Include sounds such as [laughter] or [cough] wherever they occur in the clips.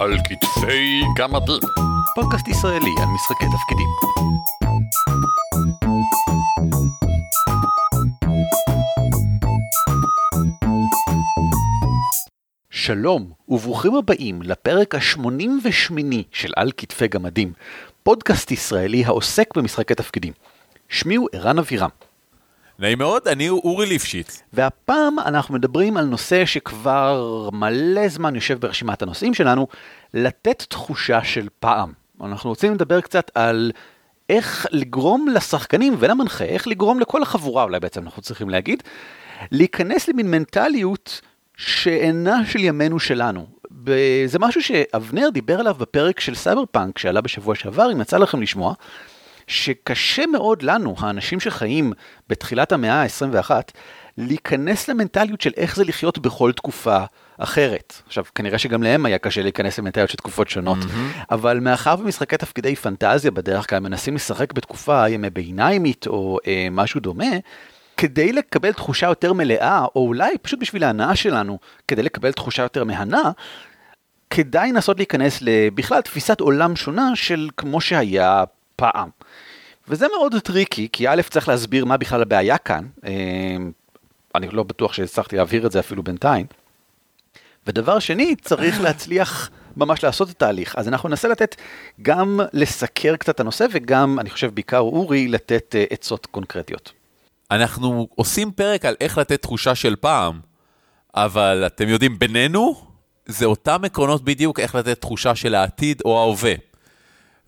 על כתפי גמדים. פודקאסט ישראלי על משחקי תפקידים. שלום וברוכים הבאים לפרק ה-88 של על כתפי גמדים, פודקאסט ישראלי העוסק במשחקי תפקידים. שמי הוא ערן אבירם. נעים מאוד, אני אורי ליפשיץ. והפעם אנחנו מדברים על נושא שכבר מלא זמן יושב ברשימת הנושאים שלנו, לתת תחושה של פעם. אנחנו רוצים לדבר קצת על איך לגרום לשחקנים ולמנחה, איך לגרום לכל החבורה אולי בעצם אנחנו צריכים להגיד, להיכנס למין מנטליות שאינה של ימינו שלנו. זה משהו שאבנר דיבר עליו בפרק של סייבר פאנק שעלה בשבוע שעבר, אם יצא לכם לשמוע. שקשה מאוד לנו, האנשים שחיים בתחילת המאה ה-21, להיכנס למנטליות של איך זה לחיות בכל תקופה אחרת. עכשיו, כנראה שגם להם היה קשה להיכנס למנטליות של תקופות שונות, mm-hmm. אבל מאחר במשחקי תפקידי פנטזיה בדרך כלל מנסים לשחק בתקופה ימי ביניימית או אה, משהו דומה, כדי לקבל תחושה יותר מלאה, או אולי פשוט בשביל ההנאה שלנו, כדי לקבל תחושה יותר מהנה, כדאי לנסות להיכנס לבכלל תפיסת עולם שונה של כמו שהיה פעם. וזה מאוד טריקי, כי א' צריך להסביר מה בכלל הבעיה כאן, אה, אני לא בטוח שהצלחתי להבהיר את זה אפילו בינתיים. ודבר שני, צריך להצליח ממש לעשות את התהליך. אז אנחנו ננסה לתת, גם לסקר קצת את הנושא, וגם, אני חושב, בעיקר אורי, לתת uh, עצות קונקרטיות. אנחנו עושים פרק על איך לתת תחושה של פעם, אבל אתם יודעים, בינינו, זה אותם עקרונות בדיוק איך לתת תחושה של העתיד או ההווה.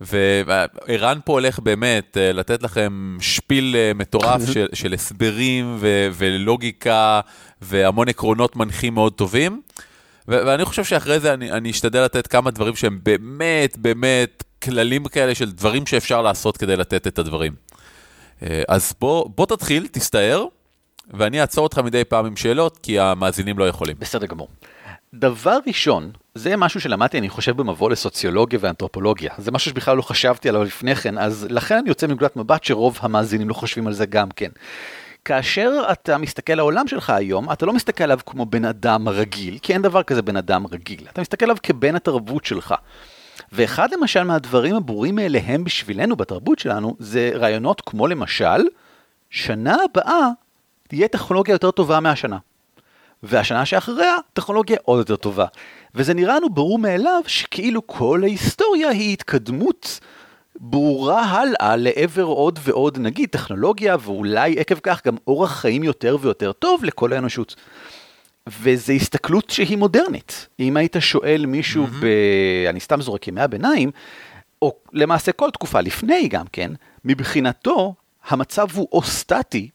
וערן פה הולך באמת אה, לתת לכם שפיל אה, מטורף [laughs] של, של הסברים ו, ולוגיקה והמון עקרונות מנחים מאוד טובים. ו- ואני חושב שאחרי זה אני, אני אשתדל לתת כמה דברים שהם באמת באמת כללים כאלה של דברים שאפשר לעשות כדי לתת את הדברים. אה, אז בוא, בוא תתחיל, תסתער, ואני אעצור אותך מדי פעם עם שאלות, כי המאזינים לא יכולים. בסדר גמור. דבר ראשון, זה משהו שלמדתי, אני חושב, במבוא לסוציולוגיה ואנתרופולוגיה. זה משהו שבכלל לא חשבתי עליו לפני כן, אז לכן אני יוצא מנקודת מבט שרוב המאזינים לא חושבים על זה גם כן. כאשר אתה מסתכל על העולם שלך היום, אתה לא מסתכל עליו כמו בן אדם רגיל, כי אין דבר כזה בן אדם רגיל. אתה מסתכל עליו כבן התרבות שלך. ואחד למשל מהדברים הברורים מאליהם בשבילנו בתרבות שלנו, זה רעיונות כמו למשל, שנה הבאה תהיה טכנולוגיה יותר טובה מהשנה. והשנה שאחריה טכנולוגיה עוד יותר טובה. וזה נראה לנו ברור מאליו שכאילו כל ההיסטוריה היא התקדמות ברורה הלאה לעבר עוד ועוד נגיד טכנולוגיה ואולי עקב כך גם אורח חיים יותר ויותר טוב לכל האנושות. וזו הסתכלות שהיא מודרנית. אם היית שואל מישהו mm-hmm. ב... אני סתם זורק ימי הביניים, או למעשה כל תקופה לפני גם כן, מבחינתו המצב הוא או סטטי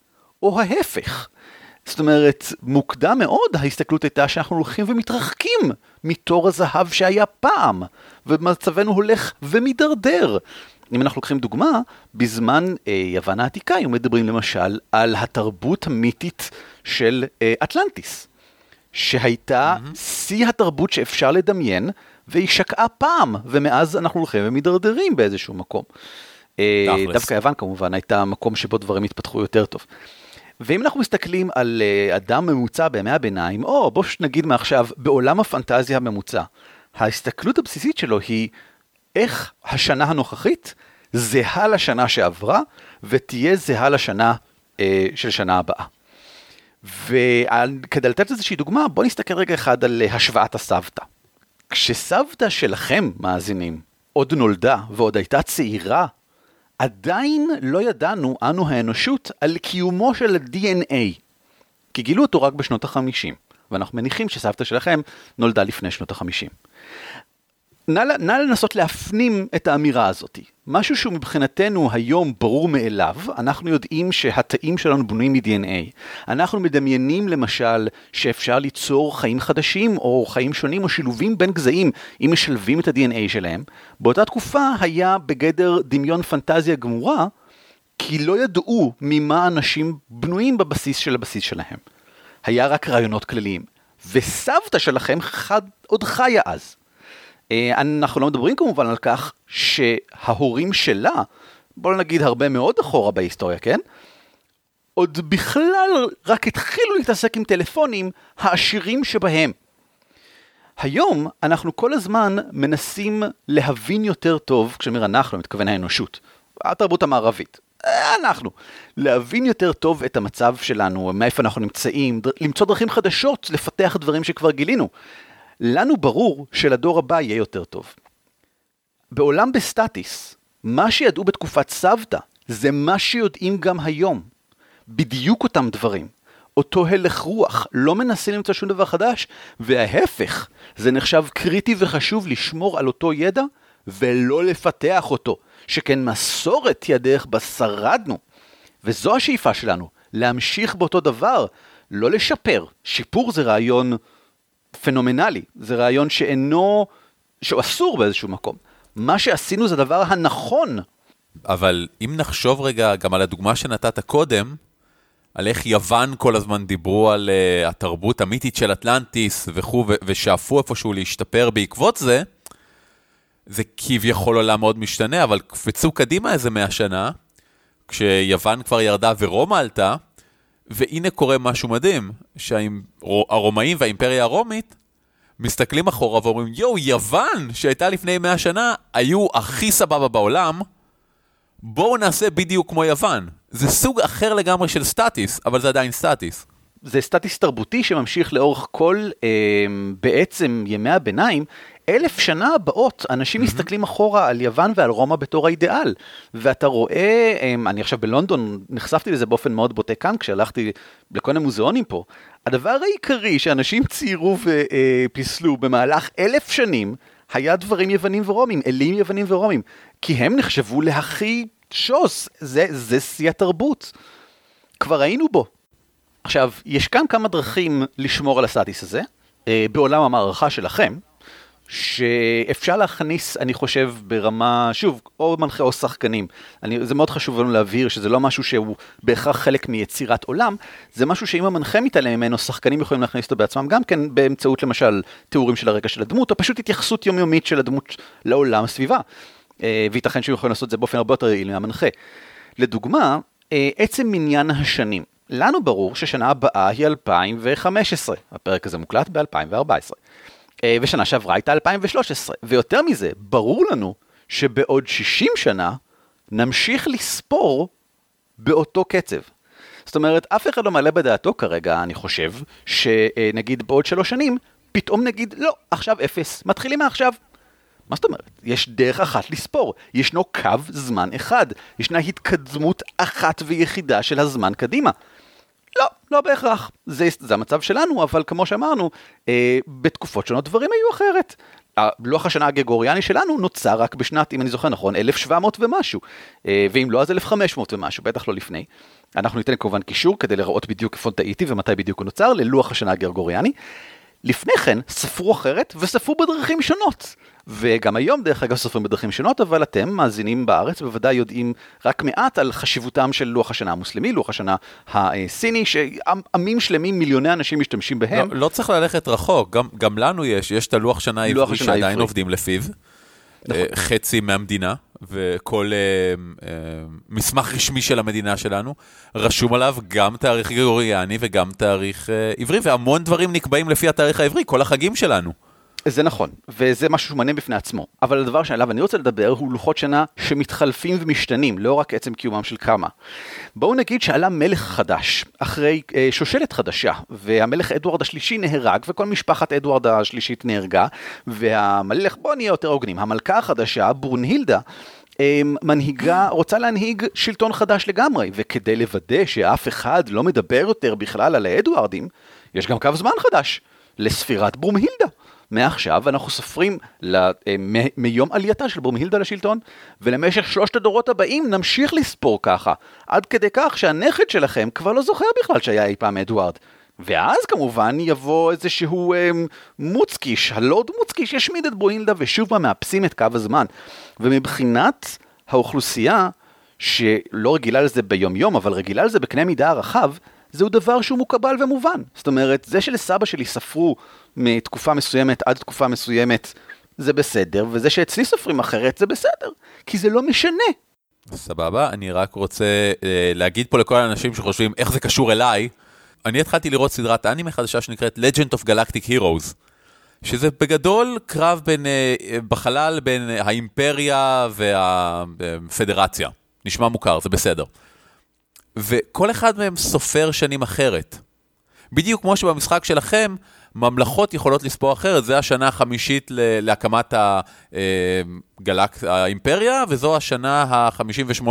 או ההפך. זאת אומרת, מוקדם מאוד ההסתכלות הייתה שאנחנו הולכים ומתרחקים מתור הזהב שהיה פעם, ומצבנו הולך ומידרדר. אם אנחנו לוקחים דוגמה, בזמן אה, יוון העתיקה היו מדברים למשל על התרבות המיתית של אה, אטלנטיס, שהייתה mm-hmm. שיא התרבות שאפשר לדמיין, והיא שקעה פעם, ומאז אנחנו הולכים ומידרדרים באיזשהו מקום. אה, דווקא יוון כמובן הייתה מקום שבו דברים התפתחו יותר טוב. ואם אנחנו מסתכלים על uh, אדם ממוצע בימי הביניים, או בוא נגיד מעכשיו, בעולם הפנטזיה הממוצע, ההסתכלות הבסיסית שלו היא איך השנה הנוכחית זהה לשנה שעברה, ותהיה זהה לשנה uh, של שנה הבאה. וכדי לתת איזושהי דוגמה, בוא נסתכל רגע אחד על uh, השוואת הסבתא. כשסבתא שלכם, מאזינים, עוד נולדה ועוד הייתה צעירה עדיין לא ידענו, אנו האנושות, על קיומו של ה-DNA, כי גילו אותו רק בשנות ה-50, ואנחנו מניחים שסבתא שלכם נולדה לפני שנות ה-50. נא, לנסות להפנים את האמירה הזאת. משהו שהוא מבחינתנו היום ברור מאליו, אנחנו יודעים שהתאים שלנו בנויים מ-DNA. אנחנו מדמיינים למשל שאפשר ליצור חיים חדשים או חיים שונים או שילובים בין גזעים אם משלבים את ה-DNA שלהם. באותה תקופה היה בגדר דמיון פנטזיה גמורה, כי לא ידעו ממה אנשים בנויים בבסיס של הבסיס שלהם. היה רק רעיונות כלליים. וסבתא שלכם חד, עוד חיה אז. אה, אנחנו לא מדברים כמובן על כך שההורים שלה, בואו נגיד הרבה מאוד אחורה בהיסטוריה, כן? עוד בכלל רק התחילו להתעסק עם טלפונים העשירים שבהם. היום אנחנו כל הזמן מנסים להבין יותר טוב, כשאני אומר אנחנו, מתכוון האנושות, התרבות המערבית, אנחנו, להבין יותר טוב את המצב שלנו, מאיפה אנחנו נמצאים, למצוא דרכים חדשות, לפתח דברים שכבר גילינו. לנו ברור שלדור הבא יהיה יותר טוב. בעולם בסטטיס, מה שידעו בתקופת סבתא, זה מה שיודעים גם היום. בדיוק אותם דברים. אותו הלך רוח, לא מנסים למצוא שום דבר חדש, וההפך, זה נחשב קריטי וחשוב לשמור על אותו ידע ולא לפתח אותו, שכן מסורת היא הדרך בה שרדנו. וזו השאיפה שלנו, להמשיך באותו דבר, לא לשפר. שיפור זה רעיון פנומנלי, זה רעיון שאינו, שהוא אסור באיזשהו מקום. מה שעשינו זה הדבר הנכון. אבל אם נחשוב רגע גם על הדוגמה שנתת קודם, על איך יוון כל הזמן דיברו על uh, התרבות המיתית של אטלנטיס וכו', ושאפו איפשהו להשתפר בעקבות זה, זה כביכול עולם מאוד משתנה, אבל קפצו קדימה איזה מאה שנה, כשיוון כבר ירדה ורומא עלתה, והנה קורה משהו מדהים, שהרומאים והאימפריה הרומית מסתכלים אחורה ואומרים, יואו, יוון, שהייתה לפני מאה שנה, היו הכי סבבה בעולם, בואו נעשה בדיוק כמו יוון. זה סוג אחר לגמרי של סטטיס, אבל זה עדיין סטטיס. זה סטטיס תרבותי שממשיך לאורך כל אה, בעצם ימי הביניים. אלף שנה הבאות אנשים mm-hmm. מסתכלים אחורה על יוון ועל רומא בתור האידיאל. ואתה רואה, אה, אני עכשיו בלונדון נחשפתי לזה באופן מאוד בוטה כאן כשהלכתי לכל מיני מוזיאונים פה. הדבר העיקרי שאנשים ציירו ופיסלו במהלך אלף שנים היה דברים יוונים ורומים, אלים יוונים ורומים, כי הם נחשבו להכי שוס, זה, זה שיא התרבות. כבר היינו בו. עכשיו, יש כאן כמה דרכים לשמור על הסטטיס הזה, אה, בעולם המערכה שלכם, שאפשר להכניס, אני חושב, ברמה, שוב, או מנחה או שחקנים. אני, זה מאוד חשוב לנו להבהיר שזה לא משהו שהוא בהכרח חלק מיצירת עולם, זה משהו שאם המנחה מתעלם ממנו, שחקנים יכולים להכניס אותו בעצמם, גם כן באמצעות למשל תיאורים של הרקע של הדמות, או פשוט התייחסות יומיומית של הדמות לעולם סביבה. אה, וייתכן שהם יכולים לעשות את זה באופן הרבה יותר יעיל מהמנחה. לדוגמה, אה, עצם מניין השנים. לנו ברור ששנה הבאה היא 2015, הפרק הזה מוקלט ב-2014. אה, ושנה שעברה הייתה 2013, ויותר מזה, ברור לנו שבעוד 60 שנה נמשיך לספור באותו קצב. זאת אומרת, אף אחד לא מעלה בדעתו כרגע, אני חושב, שנגיד בעוד שלוש שנים, פתאום נגיד, לא, עכשיו אפס, מתחילים מעכשיו. מה זאת אומרת? יש דרך אחת לספור, ישנו קו זמן אחד, ישנה התקדמות אחת ויחידה של הזמן קדימה. לא, לא בהכרח. זה, זה המצב שלנו, אבל כמו שאמרנו, אה, בתקופות שונות דברים היו אחרת. לוח השנה הגרגוריאני שלנו נוצר רק בשנת, אם אני זוכר נכון, 1700 ומשהו. אה, ואם לא, אז 1500 ומשהו, בטח לא לפני. אנחנו ניתן כמובן קישור כדי לראות בדיוק איפה טעיתי ומתי בדיוק הוא נוצר, ללוח השנה הגרגוריאני. לפני כן ספרו אחרת וספרו בדרכים שונות. וגם היום דרך אגב סופרים בדרכים שונות, אבל אתם מאזינים בארץ בוודאי יודעים רק מעט על חשיבותם של לוח השנה המוסלמי, לוח השנה הסיני, שעמים שלמים, מיליוני אנשים משתמשים בהם. לא, לא צריך ללכת רחוק, גם, גם לנו יש, יש את הלוח שנה העברי שעדיין. עובדים לפיו, נכון. אה, חצי מהמדינה. וכל uh, uh, מסמך רשמי של המדינה שלנו, רשום עליו גם תאריך גרגוריאני וגם תאריך uh, עברי, והמון דברים נקבעים לפי התאריך העברי, כל החגים שלנו. זה נכון, וזה משהו שמעניין בפני עצמו. אבל הדבר שעליו אני רוצה לדבר הוא לוחות שנה שמתחלפים ומשתנים, לא רק עצם קיומם של כמה. בואו נגיד שעלה מלך חדש, אחרי אה, שושלת חדשה, והמלך אדוארד השלישי נהרג, וכל משפחת אדוארד השלישית נהרגה, והמלך, בואו נהיה יותר הוגנים, המלכה החדשה, ברונהילדה, אה, מנהיגה, רוצה להנהיג שלטון חדש לגמרי, וכדי לוודא שאף אחד לא מדבר יותר בכלל על האדוארדים, יש גם קו זמן חדש, לספירת ברומהילדה. מעכשיו אנחנו סופרים אה, מיום עלייתה של ברומהילדה לשלטון, ולמשך שלושת הדורות הבאים נמשיך לספור ככה, עד כדי כך שהנכד שלכם כבר לא זוכר בכלל שהיה אי פעם אדוארד. ואז כמובן יבוא איזשהו אה, מוצקיש, הלורד מוצקיש ישמיד את ברומהילדה ושוב פעם מאפסים את קו הזמן. ומבחינת האוכלוסייה, שלא רגילה לזה ביום יום, אבל רגילה לזה בקנה מידה הרחב, זהו דבר שהוא מוקבל ומובן. זאת אומרת, זה שלסבא שלי ספרו מתקופה מסוימת עד תקופה מסוימת, זה בסדר, וזה שאצלי סופרים אחרת זה בסדר, כי זה לא משנה. סבבה, אני רק רוצה אה, להגיד פה לכל האנשים שחושבים איך זה קשור אליי. אני התחלתי לראות סדרת אנימה חדשה שנקראת Legend of Galactic Heroes, שזה בגדול קרב בין, אה, בחלל בין האימפריה והפדרציה. נשמע מוכר, זה בסדר. וכל אחד מהם סופר שנים אחרת. בדיוק כמו שבמשחק שלכם, ממלכות יכולות לספור אחרת, זה השנה החמישית להקמת הגלק... האימפריה, וזו השנה ה-58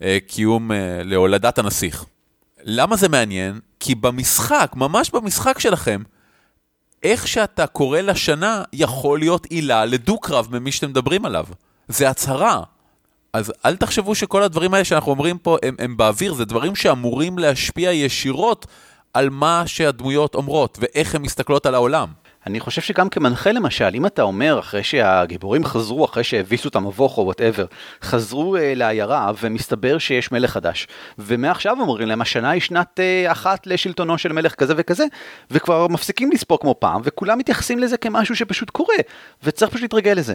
לקיום, להולדת הנסיך. למה זה מעניין? כי במשחק, ממש במשחק שלכם, איך שאתה קורא לשנה יכול להיות עילה לדו-קרב ממי שאתם מדברים עליו. זה הצהרה. אז אל תחשבו שכל הדברים האלה שאנחנו אומרים פה הם, הם באוויר, זה דברים שאמורים להשפיע ישירות על מה שהדמויות אומרות ואיך הן מסתכלות על העולם. אני חושב שגם כמנחה למשל, אם אתה אומר אחרי שהגיבורים חזרו, אחרי שהביסו את המבוך או וואטאבר, חזרו uh, לעיירה ומסתבר שיש מלך חדש, ומעכשיו אומרים להם השנה היא שנת uh, אחת לשלטונו של מלך כזה וכזה, וכבר מפסיקים לספור כמו פעם, וכולם מתייחסים לזה כמשהו שפשוט קורה, וצריך פשוט להתרגל לזה.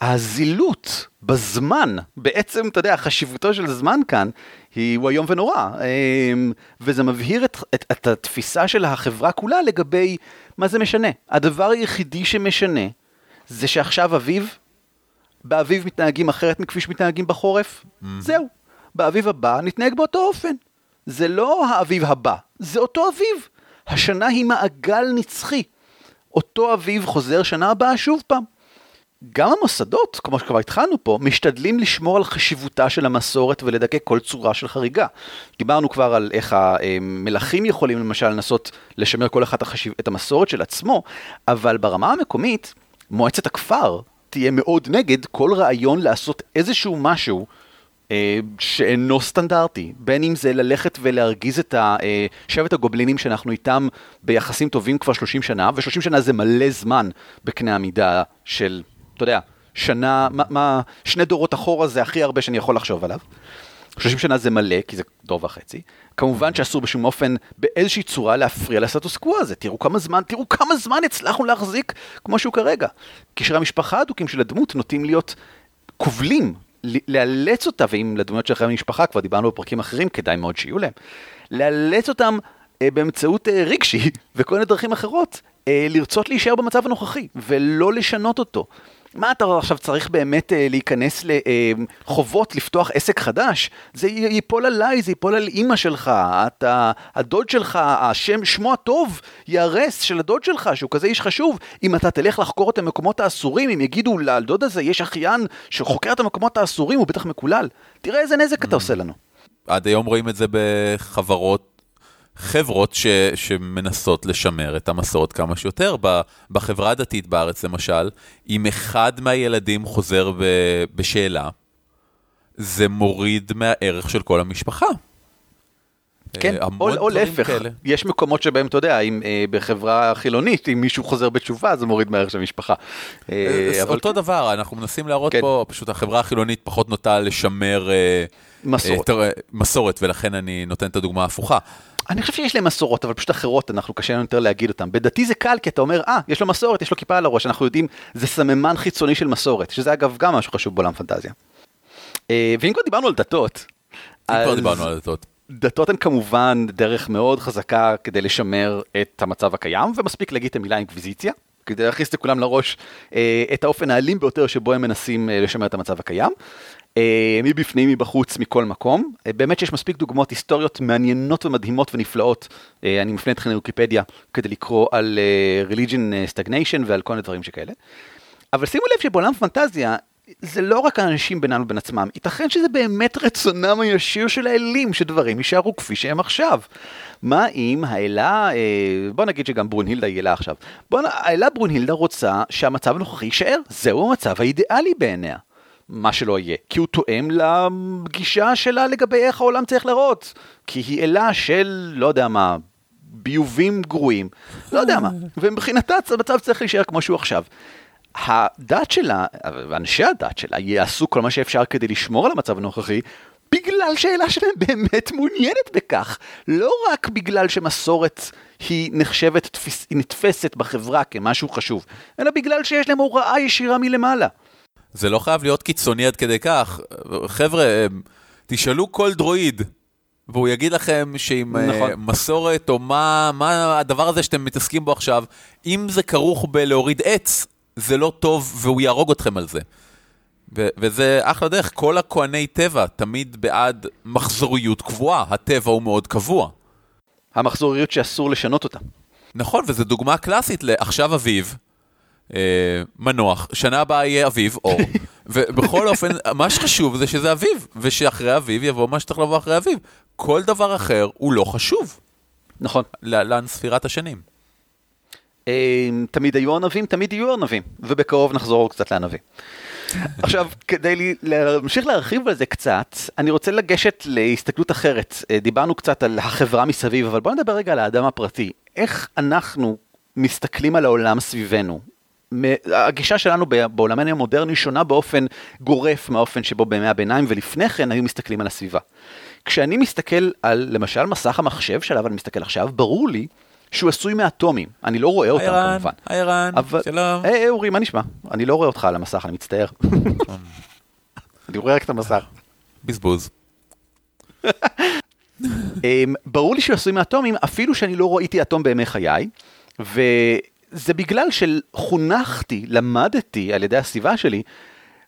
הזילות בזמן, בעצם, אתה יודע, חשיבותו של זמן כאן, היא, הוא איום ונורא. אמ, וזה מבהיר את, את, את התפיסה של החברה כולה לגבי מה זה משנה. הדבר היחידי שמשנה זה שעכשיו אביב, באביב מתנהגים אחרת מכפי שמתנהגים בחורף, mm-hmm. זהו. באביב הבא נתנהג באותו אופן. זה לא האביב הבא, זה אותו אביב. השנה היא מעגל נצחי. אותו אביב חוזר שנה הבאה שוב פעם. גם המוסדות, כמו שכבר התחלנו פה, משתדלים לשמור על חשיבותה של המסורת ולדכא כל צורה של חריגה. דיברנו כבר על איך המלכים יכולים למשל לנסות לשמר כל אחד החשיב... את המסורת של עצמו, אבל ברמה המקומית, מועצת הכפר תהיה מאוד נגד כל רעיון לעשות איזשהו משהו אה, שאינו סטנדרטי, בין אם זה ללכת ולהרגיז את אה, שבט הגובלינים שאנחנו איתם ביחסים טובים כבר 30 שנה, ו-30 שנה זה מלא זמן בקנה המידה של אתה יודע, שנה, מה, מה, שני דורות אחורה זה הכי הרבה שאני יכול לחשוב עליו. 30 שנה זה מלא, כי זה דור וחצי. כמובן שאסור בשום אופן באיזושהי צורה להפריע לסטטוס קוו הזה. תראו כמה זמן, תראו כמה זמן הצלחנו להחזיק כמו שהוא כרגע. קשרי המשפחה הדוקים של הדמות נוטים להיות כובלים, לאלץ אותה, ואם לדמויות שלכם משפחה, כבר דיברנו בפרקים אחרים, כדאי מאוד שיהיו להם. לאלץ אותם אה, באמצעות אה, רגשי [laughs] וכל מיני דרכים אחרות, אה, לרצות להישאר במצב הנוכחי, ולא לשנות אותו. מה אתה עכשיו צריך באמת אה, להיכנס לחובות, אה, לפתוח עסק חדש? זה ייפול עליי, זה ייפול על אימא שלך, אתה, הדוד שלך, השם, שמו הטוב ייהרס של הדוד שלך, שהוא כזה איש חשוב. אם אתה תלך לחקור את המקומות האסורים, אם יגידו לדוד הזה יש אחיין שחוקר את המקומות האסורים, הוא בטח מקולל. תראה איזה נזק אתה mm. עושה לנו. עד היום רואים את זה בחברות חברות ש, שמנסות לשמר את המסורת כמה שיותר. בחברה הדתית בארץ, למשל, אם אחד מהילדים חוזר ב, בשאלה, זה מוריד מהערך של כל המשפחה. כן, אה, או, או להפך. יש מקומות שבהם, אתה יודע, אם אה, בחברה חילונית, אם מישהו חוזר בתשובה, זה מוריד מהערך של המשפחה. אה, אה אבל אותו כן. דבר, אנחנו מנסים להראות כן. פה, פשוט החברה החילונית פחות נוטה לשמר... אה, מסורת. אה, מסורת, ולכן אני נותן את הדוגמה ההפוכה. אני חושב שיש להם מסורות, אבל פשוט אחרות, אנחנו קשה לנו יותר להגיד אותן. בדתי זה קל, כי אתה אומר, אה, יש לו מסורת, יש לו כיפה על הראש, אנחנו יודעים, זה סממן חיצוני של מסורת, שזה אגב גם משהו חשוב בעולם פנטזיה. אה, ואם כבר דיברנו על דתות, אם כבר דיברנו על דתות. דתות הן כמובן דרך מאוד חזקה כדי לשמר את המצב הקיים, ומספיק להגיד את המילה אינקוויזיציה, כדי להכניס לכולם לראש אה, את האופן האלים ביותר שבו הם מנסים אה, לשמר את המצב הקיים. אה, מבפנים, מבחוץ, מכל מקום. אה, באמת שיש מספיק דוגמאות היסטוריות מעניינות ומדהימות ונפלאות. אה, אני מפנה אתכם לוויקיפדיה כדי לקרוא על religion stagnation ועל כל מיני דברים שכאלה. אבל שימו לב שבעולם פנטזיה, זה לא רק האנשים בינם ובין עצמם, ייתכן שזה באמת רצונם הישיר של האלים שדברים יישארו כפי שהם עכשיו. מה אם האלה, בוא נגיד שגם ברונהילדה היא אלה עכשיו, בוא, האלה ברונהילדה רוצה שהמצב הנוכחי יישאר, זהו המצב האידיאלי בעיניה. מה שלא יהיה, כי הוא תואם לגישה שלה לגבי איך העולם צריך לראות, כי היא אלה של, לא יודע מה, ביובים גרועים, לא יודע מה, [laughs] ומבחינתה המצב צריך להישאר כמו שהוא עכשיו. הדת שלה, ואנשי הדת שלה, יעשו כל מה שאפשר כדי לשמור על המצב הנוכחי, בגלל שאלה שלהם [laughs] באמת מעוניינת בכך. לא רק בגלל שמסורת היא נחשבת, היא נתפסת בחברה כמשהו חשוב, אלא בגלל שיש להם הוראה ישירה מלמעלה. זה לא חייב להיות קיצוני עד כדי כך. חבר'ה, תשאלו כל דרואיד, והוא יגיד לכם שעם נכון. נכון. מסורת, או מה, מה הדבר הזה שאתם מתעסקים בו עכשיו, אם זה כרוך בלהוריד עץ, זה לא טוב, והוא יהרוג אתכם על זה. ו- וזה אחלה דרך, כל הכהני טבע תמיד בעד מחזוריות קבועה, הטבע הוא מאוד קבוע. המחזוריות שאסור לשנות אותה. נכון, וזו דוגמה קלאסית לעכשיו אביב, אה, מנוח, שנה הבאה יהיה אביב, אור, [laughs] ובכל אופן, מה שחשוב זה שזה אביב, ושאחרי אביב יבוא מה שצריך לבוא אחרי אביב. כל דבר אחר הוא לא חשוב, נכון. להלן ספירת השנים. אה, תמיד היו ענבים, תמיד יהיו ענבים, ובקרוב נחזור קצת לענבים. [laughs] עכשיו, כדי להמשיך להרחיב על זה קצת, אני רוצה לגשת להסתכלות אחרת. אה, דיברנו קצת על החברה מסביב, אבל בואו נדבר רגע על האדם הפרטי. איך אנחנו מסתכלים על העולם סביבנו? הגישה שלנו ב- בעולמנו המודרני שונה באופן גורף מהאופן שבו בימי הביניים ולפני כן היו מסתכלים על הסביבה. כשאני מסתכל על למשל מסך המחשב שעליו אני מסתכל עכשיו, ברור לי שהוא עשוי מאטומים. אני לא רואה אותם היי רן, כמובן. היי רן, אבל... שלום. היי, אורי, מה נשמע? אני לא רואה אותך על המסך, אני מצטער. [laughs] אני רואה רק את המסך. בזבוז. [laughs] אמ, ברור לי שהוא עשוי מאטומים, אפילו שאני לא ראיתי אטום בימי חיי, וזה בגלל שחונכתי, למדתי על ידי הסביבה שלי,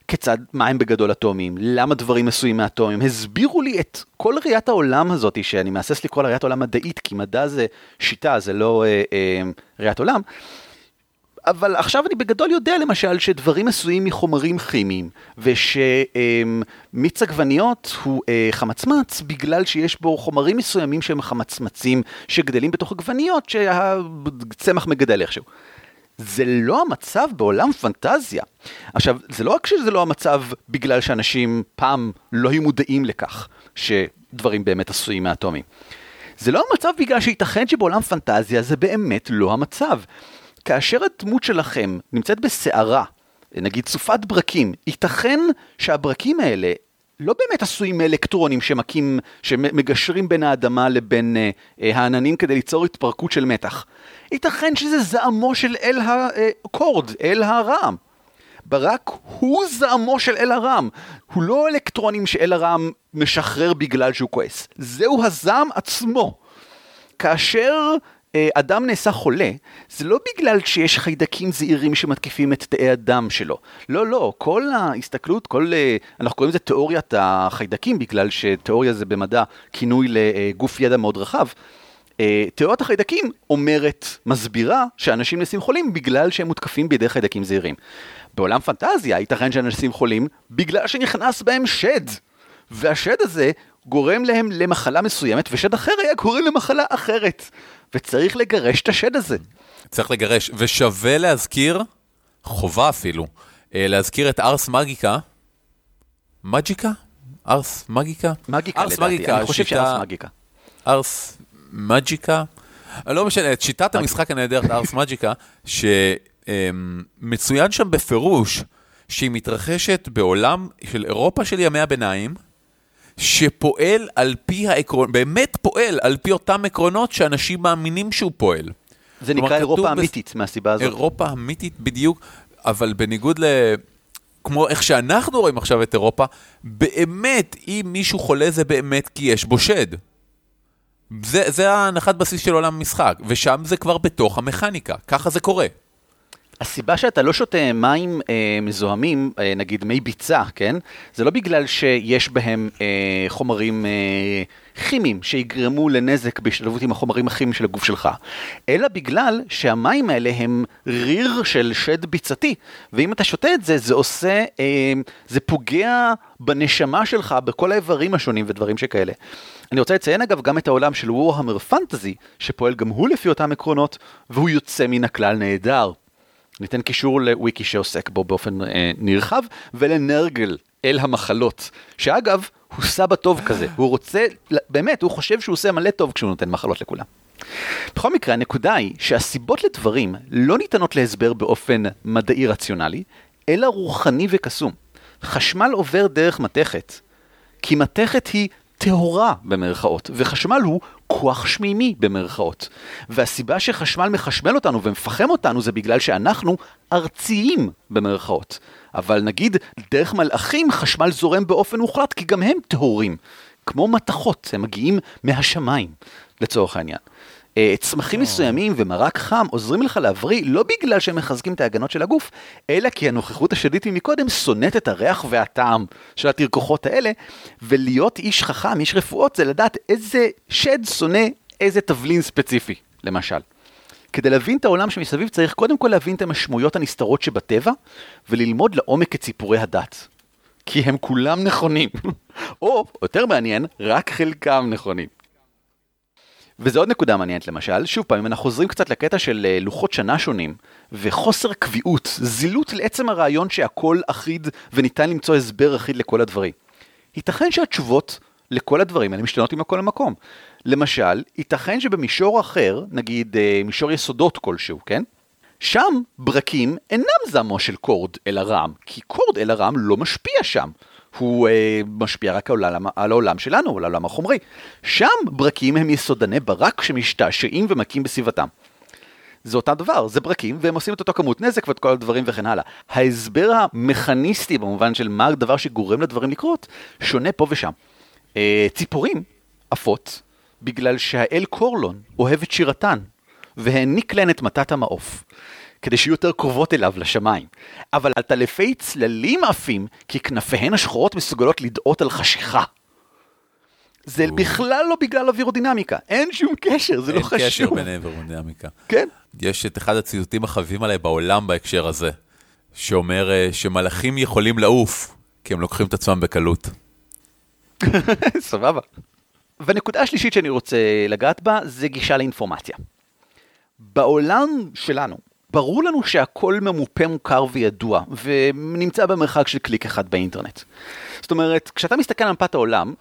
כיצד, מה הם בגדול אטומים, למה דברים עשויים מאטומים, הסבירו לי את כל ראיית העולם הזאת, שאני מהסס לקרוא לה ראיית עולם מדעית, כי מדע זה שיטה, זה לא אה, אה, ראיית עולם. אבל עכשיו אני בגדול יודע למשל שדברים עשויים מחומרים כימיים, ושמיץ עגבניות הוא אה, חמצמץ בגלל שיש בו חומרים מסוימים שהם חמצמצים שגדלים בתוך עגבניות שהצמח מגדל איכשהו. זה לא המצב בעולם פנטזיה. עכשיו, זה לא רק שזה לא המצב בגלל שאנשים פעם לא היו מודעים לכך שדברים באמת עשויים מאטומים. זה לא המצב בגלל שייתכן שבעולם פנטזיה זה באמת לא המצב. כאשר הדמות שלכם נמצאת בסערה, נגיד סופת ברקים, ייתכן שהברקים האלה לא באמת עשויים מאלקטרונים שמקים, שמגשרים בין האדמה לבין אה, אה, העננים כדי ליצור התפרקות של מתח. ייתכן שזה זעמו של אל הקורד, אל הרעם. ברק הוא זעמו של אל הרעם, הוא לא אלקטרונים שאל הרעם משחרר בגלל שהוא כועס, זהו הזעם עצמו. כאשר אה, אדם נעשה חולה, זה לא בגלל שיש חיידקים זעירים שמתקיפים את תאי הדם שלו. לא, לא, כל ההסתכלות, כל, אה, אנחנו קוראים לזה תיאוריית החיידקים, בגלל שתיאוריה זה במדע כינוי לגוף ידע מאוד רחב. אה, תיאוריית החיידקים אומרת, מסבירה, שאנשים נעשים חולים בגלל שהם מותקפים בידי חיידקים זעירים. בעולם פנטזיה ייתכן שאנשים חולים בגלל שנכנס בהם שד. והשד הזה גורם להם למחלה מסוימת, ושד אחר היה גורם למחלה אחרת. וצריך לגרש את השד הזה. צריך לגרש, ושווה להזכיר, חובה אפילו, אה, להזכיר את ארס מגיקה. מג'יקה? ארס מגיקה? מגיקה ארס לדעתי, מגיקה, אני חושב שיטה- שארס מגיקה. ארס מג'יקה? לא משנה, את שיטת המשחק הנהדרת ארס מג'יקה, שמצוין שם בפירוש שהיא מתרחשת בעולם של אירופה של ימי הביניים, שפועל על פי העקרונות, באמת פועל על פי אותם עקרונות שאנשים מאמינים שהוא פועל. זה נקרא אירופה בס- אמיתית מהסיבה הזאת. אירופה אמיתית בדיוק, אבל בניגוד ל... כמו איך שאנחנו רואים עכשיו את אירופה, באמת, אם מישהו חולה זה באמת כי יש בו שד. זה, זה ההנחת בסיס של עולם המשחק, ושם זה כבר בתוך המכניקה, ככה זה קורה. הסיבה שאתה לא שותה מים אה, מזוהמים, אה, נגיד מי ביצה, כן? זה לא בגלל שיש בהם אה, חומרים אה, כימיים שיגרמו לנזק בהשתלבות עם החומרים הכימיים של הגוף שלך, אלא בגלל שהמים האלה הם ריר של שד ביצתי, ואם אתה שותה את זה, זה עושה, אה, זה פוגע בנשמה שלך, בכל האיברים השונים ודברים שכאלה. אני רוצה לציין אגב גם את העולם של וורהמר פנטזי, שפועל גם הוא לפי אותם עקרונות, והוא יוצא מן הכלל נהדר. ניתן קישור לוויקי שעוסק בו באופן אה, נרחב, ולנרגל, אל המחלות, שאגב, הוא סבא טוב כזה, הוא רוצה, באמת, הוא חושב שהוא עושה מלא טוב כשהוא נותן מחלות לכולם. בכל מקרה, הנקודה היא שהסיבות לדברים לא ניתנות להסבר באופן מדעי רציונלי, אלא רוחני וקסום. חשמל עובר דרך מתכת, כי מתכת היא טהורה במרכאות, וחשמל הוא כוח שמימי במרכאות. והסיבה שחשמל מחשמל אותנו ומפחם אותנו זה בגלל שאנחנו ארציים במרכאות. אבל נגיד, דרך מלאכים חשמל זורם באופן מוחלט, כי גם הם טהורים. כמו מתכות, הם מגיעים מהשמיים, לצורך העניין. אה, צמחים מסוימים ומרק חם עוזרים לך להבריא לא בגלל שהם מחזקים את ההגנות של הגוף, אלא כי הנוכחות השדית ממקודם שונאת את הריח והטעם של התרכוחות האלה, ולהיות איש חכם, איש רפואות, זה לדעת איזה שד שונא איזה תבלין ספציפי, למשל. כדי להבין את העולם שמסביב צריך קודם כל להבין את המשמעויות הנסתרות שבטבע, וללמוד לעומק את סיפורי הדת. כי הם כולם נכונים. [laughs] או, יותר מעניין, רק חלקם נכונים. וזה עוד נקודה מעניינת למשל, שוב פעם, אם אנחנו חוזרים קצת לקטע של אה, לוחות שנה שונים, וחוסר קביעות, זילות לעצם הרעיון שהכל אחיד וניתן למצוא הסבר אחיד לכל הדברים. ייתכן שהתשובות לכל הדברים האלה משתנות ממקום למקום. למשל, ייתכן שבמישור אחר, נגיד אה, מישור יסודות כלשהו, כן? שם ברקים אינם זעמו של קורד אל הרעם, כי קורד אל הרעם לא משפיע שם. הוא אה, משפיע רק על העולם, על העולם שלנו, על העולם החומרי. שם ברקים הם יסודני ברק שמשתעשעים ומכים בסביבתם. זה אותו דבר, זה ברקים, והם עושים את אותו כמות נזק ואת כל הדברים וכן הלאה. ההסבר המכניסטי במובן של מה הדבר שגורם לדברים לקרות, שונה פה ושם. אה, ציפורים עפות, בגלל שהאל קורלון אוהב את שירתן, והעניק להן את מתת המעוף. כדי שיהיו יותר קרובות אליו לשמיים. אבל עטלפי צללים עפים, כי כנפיהן השחורות מסוגלות לדאות על חשיכה. זה בכלל לא בגלל אווירודינמיקה, אין שום קשר, זה לא חשוב. אין קשר בין אווירודינמיקה. כן. יש את אחד הציטוטים החביבים עליי בעולם בהקשר הזה, שאומר אה, שמלאכים יכולים לעוף, כי הם לוקחים את עצמם בקלות. [laughs] סבבה. והנקודה השלישית שאני רוצה לגעת בה, זה גישה לאינפורמציה. בעולם שלנו, ברור לנו שהכל ממופה, מוכר וידוע, ונמצא במרחק של קליק אחד באינטרנט. זאת אומרת, כשאתה מסתכל על מפת העולם,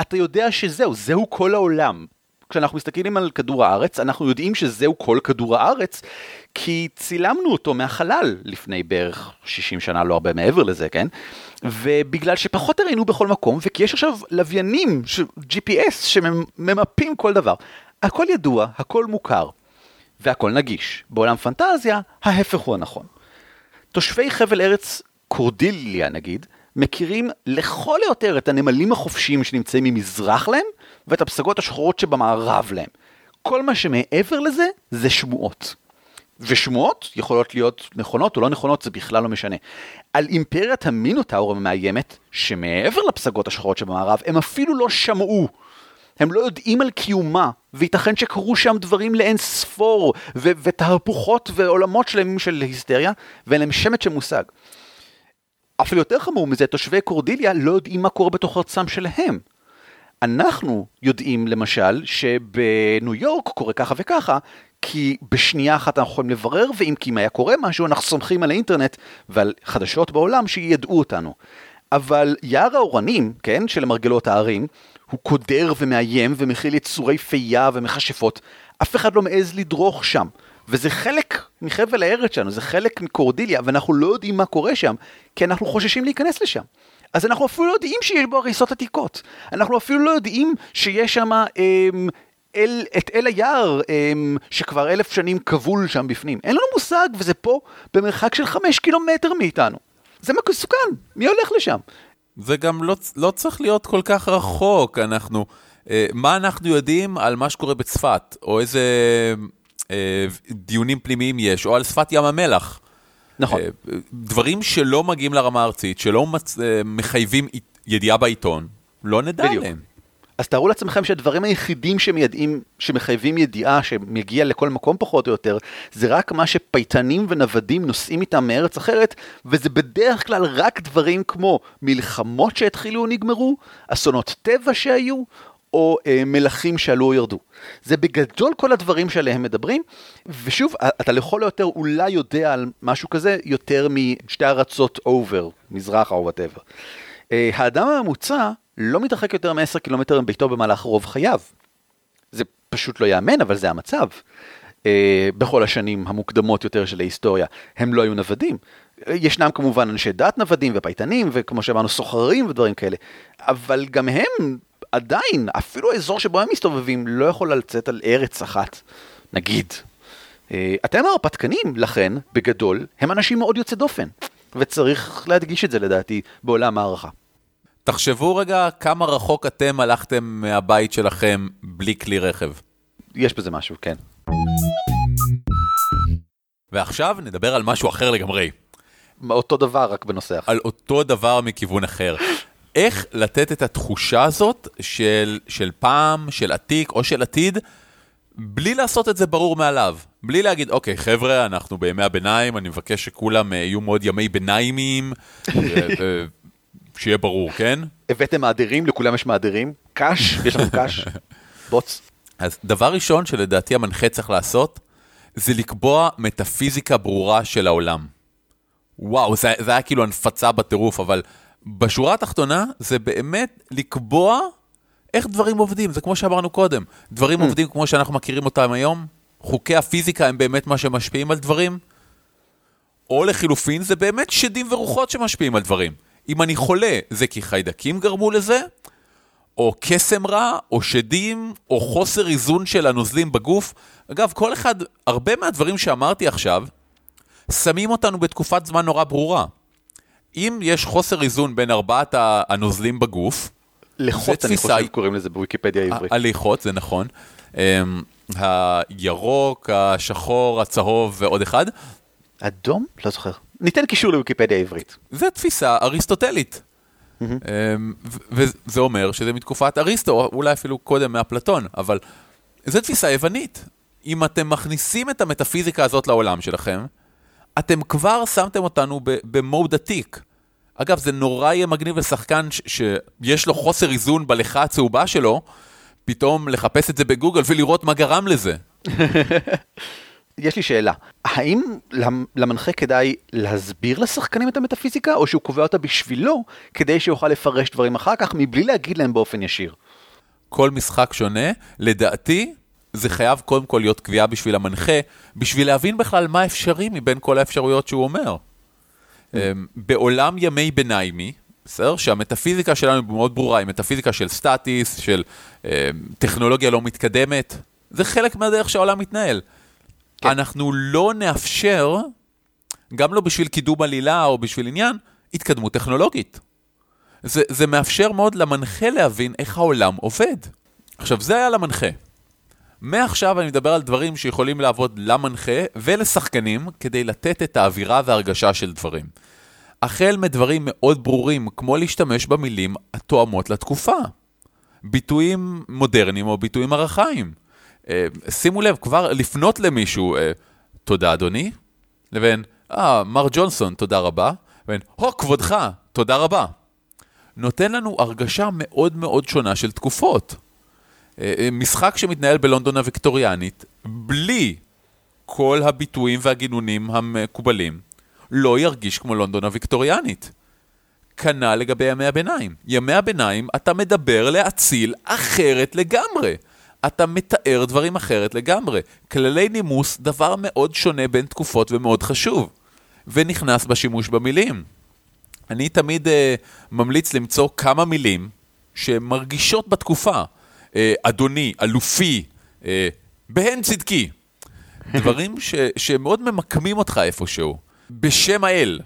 אתה יודע שזהו, זהו כל העולם. כשאנחנו מסתכלים על כדור הארץ, אנחנו יודעים שזהו כל כדור הארץ, כי צילמנו אותו מהחלל לפני בערך 60 שנה, לא הרבה מעבר לזה, כן? ובגלל שפחות הראינו בכל מקום, וכי יש עכשיו לוויינים, GPS, שממפים כל דבר. הכל ידוע, הכל מוכר. והכל נגיש. בעולם פנטזיה, ההפך הוא הנכון. תושבי חבל ארץ קורדיליה נגיד, מכירים לכל היותר את הנמלים החופשיים שנמצאים ממזרח להם, ואת הפסגות השחורות שבמערב להם. כל מה שמעבר לזה, זה שמועות. ושמועות יכולות להיות נכונות או לא נכונות, זה בכלל לא משנה. על אימפריית המינוטאור המאיימת, שמעבר לפסגות השחורות שבמערב, הם אפילו לא שמעו. הם לא יודעים על קיומה, וייתכן שקרו שם דברים לאין ספור, ו- ותהפוכות ועולמות שלמים של היסטריה, ואין להם שמץ של מושג. אפילו יותר חמור מזה, תושבי קורדיליה לא יודעים מה קורה בתוך ארצם שלהם. אנחנו יודעים למשל שבניו יורק קורה ככה וככה, כי בשנייה אחת אנחנו יכולים לברר, ואם כי אם היה קורה משהו, אנחנו סומכים על האינטרנט ועל חדשות בעולם שידעו אותנו. אבל יער האורנים, כן, של מרגלות הערים, הוא קודר ומאיים ומכיל יצורי פייה ומכשפות. אף אחד לא מעז לדרוך שם. וזה חלק מחבל הארץ שלנו, זה חלק מקורדיליה, ואנחנו לא יודעים מה קורה שם, כי אנחנו חוששים להיכנס לשם. אז אנחנו אפילו לא יודעים שיש בו הריסות עתיקות. אנחנו אפילו לא יודעים שיש שם אמ, אל, את אל היער אמ, שכבר אלף שנים כבול שם בפנים. אין לנו מושג, וזה פה במרחק של חמש קילומטר מאיתנו. זה מסוכן, מי הולך לשם? זה גם לא, לא צריך להיות כל כך רחוק, אנחנו... אה, מה אנחנו יודעים על מה שקורה בצפת, או איזה אה, דיונים פנימיים יש, או על שפת ים המלח. נכון. אה, דברים שלא מגיעים לרמה הארצית, שלא מצ... אה, מחייבים ידיעה בעיתון, לא נדע. עליהם. אז תארו לעצמכם שהדברים היחידים שמיידעים, שמחייבים ידיעה שמגיע לכל מקום פחות או יותר, זה רק מה שפייטנים ונוודים נוסעים איתם מארץ אחרת, וזה בדרך כלל רק דברים כמו מלחמות שהתחילו או נגמרו, אסונות טבע שהיו, או אה, מלכים שעלו או ירדו. זה בגדול כל הדברים שעליהם מדברים, ושוב, אתה לכל היותר אולי יודע על משהו כזה יותר משתי ארצות over, מזרחה או whatever. אה, האדם הממוצע לא מתרחק יותר מ-10 קילומטר מביתו במהלך רוב חייו. זה פשוט לא ייאמן, אבל זה המצב. אה, בכל השנים המוקדמות יותר של ההיסטוריה, הם לא היו נוודים. ישנם כמובן אנשי דת נוודים ופייטנים, וכמו שאמרנו, סוחרים ודברים כאלה, אבל גם הם עדיין, אפילו האזור שבו הם מסתובבים, לא יכול לצאת על ארץ אחת, נגיד. אה, אתם ההרפתקנים, לכן, בגדול, הם אנשים מאוד יוצא דופן, וצריך להדגיש את זה לדעתי בעולם הערכה. תחשבו רגע כמה רחוק אתם הלכתם מהבית שלכם בלי כלי רכב. יש בזה משהו, כן. ועכשיו נדבר על משהו אחר לגמרי. אותו דבר, רק בנושא אחר. על אותו דבר מכיוון אחר. איך לתת את התחושה הזאת של, של פעם, של עתיק או של עתיד, בלי לעשות את זה ברור מאליו. בלי להגיד, אוקיי, חבר'ה, אנחנו בימי הביניים, אני מבקש שכולם אה, יהיו מאוד ימי ביניימיים, [laughs] שיהיה ברור, כן? הבאתם מעדרים, לכולם יש מעדרים, קאש, יש לנו קאש, [laughs] בוץ. אז דבר ראשון שלדעתי המנחה צריך לעשות, זה לקבוע מטאפיזיקה ברורה של העולם. וואו, זה, זה היה כאילו הנפצה בטירוף, אבל בשורה התחתונה זה באמת לקבוע איך דברים עובדים, זה כמו שאמרנו קודם, דברים Hmm. עובדים כמו שאנחנו מכירים אותם היום, חוקי הפיזיקה הם באמת מה שמשפיעים על דברים, או לחילופין זה באמת שדים ורוחות שמשפיעים על דברים. אם אני חולה, זה כי חיידקים גרמו לזה, או קסם רע, או שדים, או חוסר איזון של הנוזלים בגוף. אגב, כל אחד, הרבה מהדברים שאמרתי עכשיו, שמים אותנו בתקופת זמן נורא ברורה. אם יש חוסר איזון בין ארבעת הנוזלים בגוף, זה אני חושב, קוראים לזה בוויקיפדיה העברית. הליכות, זה נכון. אמ, הירוק, השחור, הצהוב ועוד אחד, אדום? לא זוכר. ניתן קישור לוויקיפדיה העברית. זה תפיסה אריסטוטלית. אמ, וזה אומר שזה מתקופת אריסטו, או אולי אפילו קודם מאפלטון, אבל זו תפיסה יוונית. אם אתם מכניסים את המטאפיזיקה הזאת לעולם שלכם, אתם כבר שמתם אותנו במוד עתיק. אגב, זה נורא יהיה מגניב לשחקן ש- שיש לו חוסר איזון בלכה הצהובה שלו, פתאום לחפש את זה בגוגל ולראות מה גרם לזה. [laughs] יש לי שאלה, האם למ- למנחה כדאי להסביר לשחקנים את המטאפיזיקה, או שהוא קובע אותה בשבילו, כדי שיוכל לפרש דברים אחר כך, מבלי להגיד להם באופן ישיר? כל משחק שונה, לדעתי, זה חייב קודם כל להיות קביעה בשביל המנחה, בשביל להבין בכלל מה אפשרי מבין כל האפשרויות שהוא אומר. אמ, בעולם ימי ביניימי, בסדר? שהמטאפיזיקה שלנו מאוד ברורה, היא מטאפיזיקה של סטטיס, של אמ, טכנולוגיה לא מתקדמת, זה חלק מהדרך שהעולם מתנהל. כן. אנחנו לא נאפשר, גם לא בשביל קידום עלילה או בשביל עניין, התקדמות טכנולוגית. זה, זה מאפשר מאוד למנחה להבין איך העולם עובד. עכשיו, זה היה למנחה. מעכשיו אני מדבר על דברים שיכולים לעבוד למנחה ולשחקנים כדי לתת את האווירה וההרגשה של דברים. החל מדברים מאוד ברורים, כמו להשתמש במילים התואמות לתקופה. ביטויים מודרניים או ביטויים ארכאיים. אה, שימו לב, כבר לפנות למישהו, אה, תודה אדוני, לבין, אה, מר ג'ונסון, תודה רבה, לבין, הו, כבודך, תודה רבה. נותן לנו הרגשה מאוד מאוד שונה של תקופות. אה, משחק שמתנהל בלונדון הוויקטוריאנית, בלי כל הביטויים והגינונים המקובלים, לא ירגיש כמו לונדון הוויקטוריאנית. כנ"ל לגבי ימי הביניים. ימי הביניים, אתה מדבר להציל אחרת לגמרי. אתה מתאר דברים אחרת לגמרי. כללי נימוס, דבר מאוד שונה בין תקופות ומאוד חשוב. ונכנס בשימוש במילים. אני תמיד אה, ממליץ למצוא כמה מילים שמרגישות בתקופה. אה, אדוני, אלופי, אה, בהן צדקי. [laughs] דברים ש, שמאוד ממקמים אותך איפשהו. בשם האל.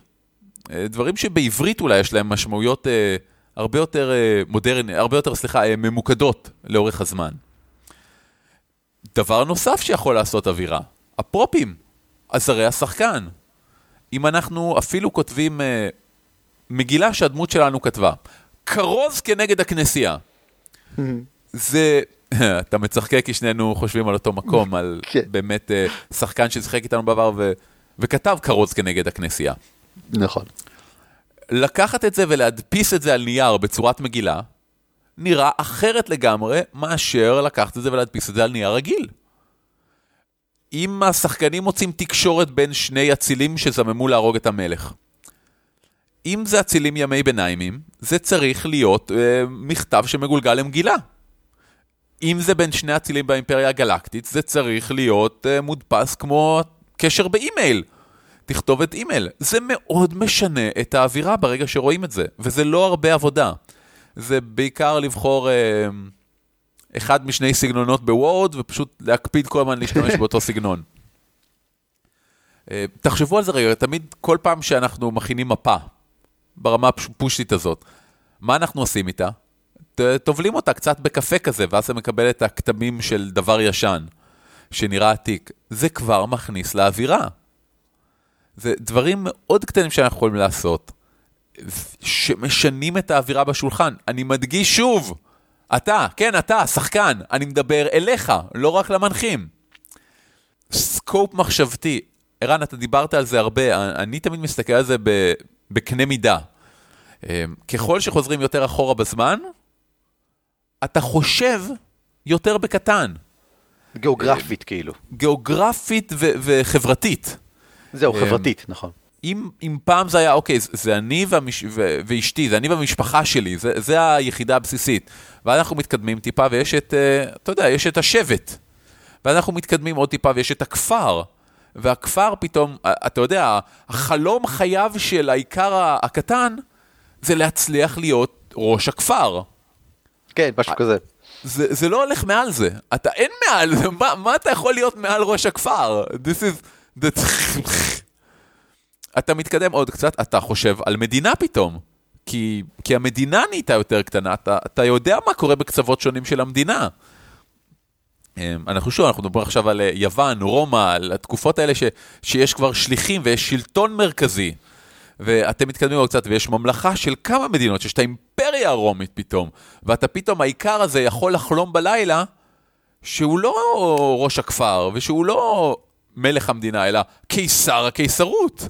אה, דברים שבעברית אולי יש להם משמעויות אה, הרבה יותר אה, מודרניות, הרבה יותר, סליחה, אה, ממוקדות לאורך הזמן. דבר נוסף שיכול לעשות אווירה, הפרופים, עזרי השחקן. אם אנחנו אפילו כותבים אה, מגילה שהדמות שלנו כתבה, כרוז כנגד הכנסייה. זה, [laughs] אתה מצחקק כי שנינו חושבים על אותו מקום, על [laughs] כן. באמת אה, שחקן ששיחק איתנו בעבר ו, וכתב כרוז כנגד הכנסייה. נכון. לקחת את זה ולהדפיס את זה על נייר בצורת מגילה, נראה אחרת לגמרי מאשר לקחת את זה ולהדפיס את זה על נייר רגיל. אם השחקנים מוצאים תקשורת בין שני אצילים שזממו להרוג את המלך. אם זה אצילים ימי ביניימים, זה צריך להיות אה, מכתב שמגולגל למגילה. אם זה בין שני אצילים באימפריה הגלקטית, זה צריך להיות אה, מודפס כמו קשר באימייל. תכתובת אימייל. זה מאוד משנה את האווירה ברגע שרואים את זה, וזה לא הרבה עבודה. זה בעיקר לבחור אה, אחד משני סגנונות בוורד, ופשוט להקפיד כל הזמן להשתמש [laughs] באותו סגנון. אה, תחשבו על זה רגע, תמיד, כל פעם שאנחנו מכינים מפה, ברמה הפושטית הזאת, מה אנחנו עושים איתה? טובלים אותה קצת בקפה כזה, ואז אתה מקבל את הכתמים של דבר ישן, שנראה עתיק. זה כבר מכניס לאווירה. זה דברים מאוד קטנים שאנחנו יכולים לעשות, שמשנים את האווירה בשולחן. אני מדגיש שוב, אתה, כן, אתה, שחקן, אני מדבר אליך, לא רק למנחים. סקופ מחשבתי. ערן, אתה דיברת על זה הרבה, אני תמיד מסתכל על זה בקנה מידה. אמ, ככל שחוזרים יותר אחורה בזמן, אתה חושב יותר בקטן. גיאוגרפית כאילו. גיאוגרפית ו- וחברתית. זהו, אמ, חברתית, נכון. אם, אם פעם זה היה, אוקיי, זה, זה אני והמש, ו, ואשתי, זה אני והמשפחה שלי, זה, זה היחידה הבסיסית. ואז אנחנו מתקדמים טיפה ויש את, uh, אתה יודע, יש את השבט. ואז אנחנו מתקדמים עוד טיפה ויש את הכפר. והכפר פתאום, אתה יודע, החלום חייו של העיקר הקטן זה להצליח להיות ראש הכפר. כן, משהו כזה. זה, זה לא הולך מעל זה. אתה אין מעל זה, מה, מה אתה יכול להיות מעל ראש הכפר? This is... The... [laughs] אתה מתקדם עוד קצת, אתה חושב על מדינה פתאום. כי, כי המדינה נהייתה יותר קטנה, אתה, אתה יודע מה קורה בקצוות שונים של המדינה. אמ, אנחנו שוב, אנחנו מדברים עכשיו על אה, יוון, רומא, על התקופות האלה ש, שיש כבר שליחים ויש שלטון מרכזי. ואתם מתקדמים עוד קצת ויש ממלכה של כמה מדינות, שיש את האימפריה הרומית פתאום, ואתה פתאום, העיקר הזה יכול לחלום בלילה שהוא לא ראש הכפר, ושהוא לא מלך המדינה, אלא קיסר הקיסרות.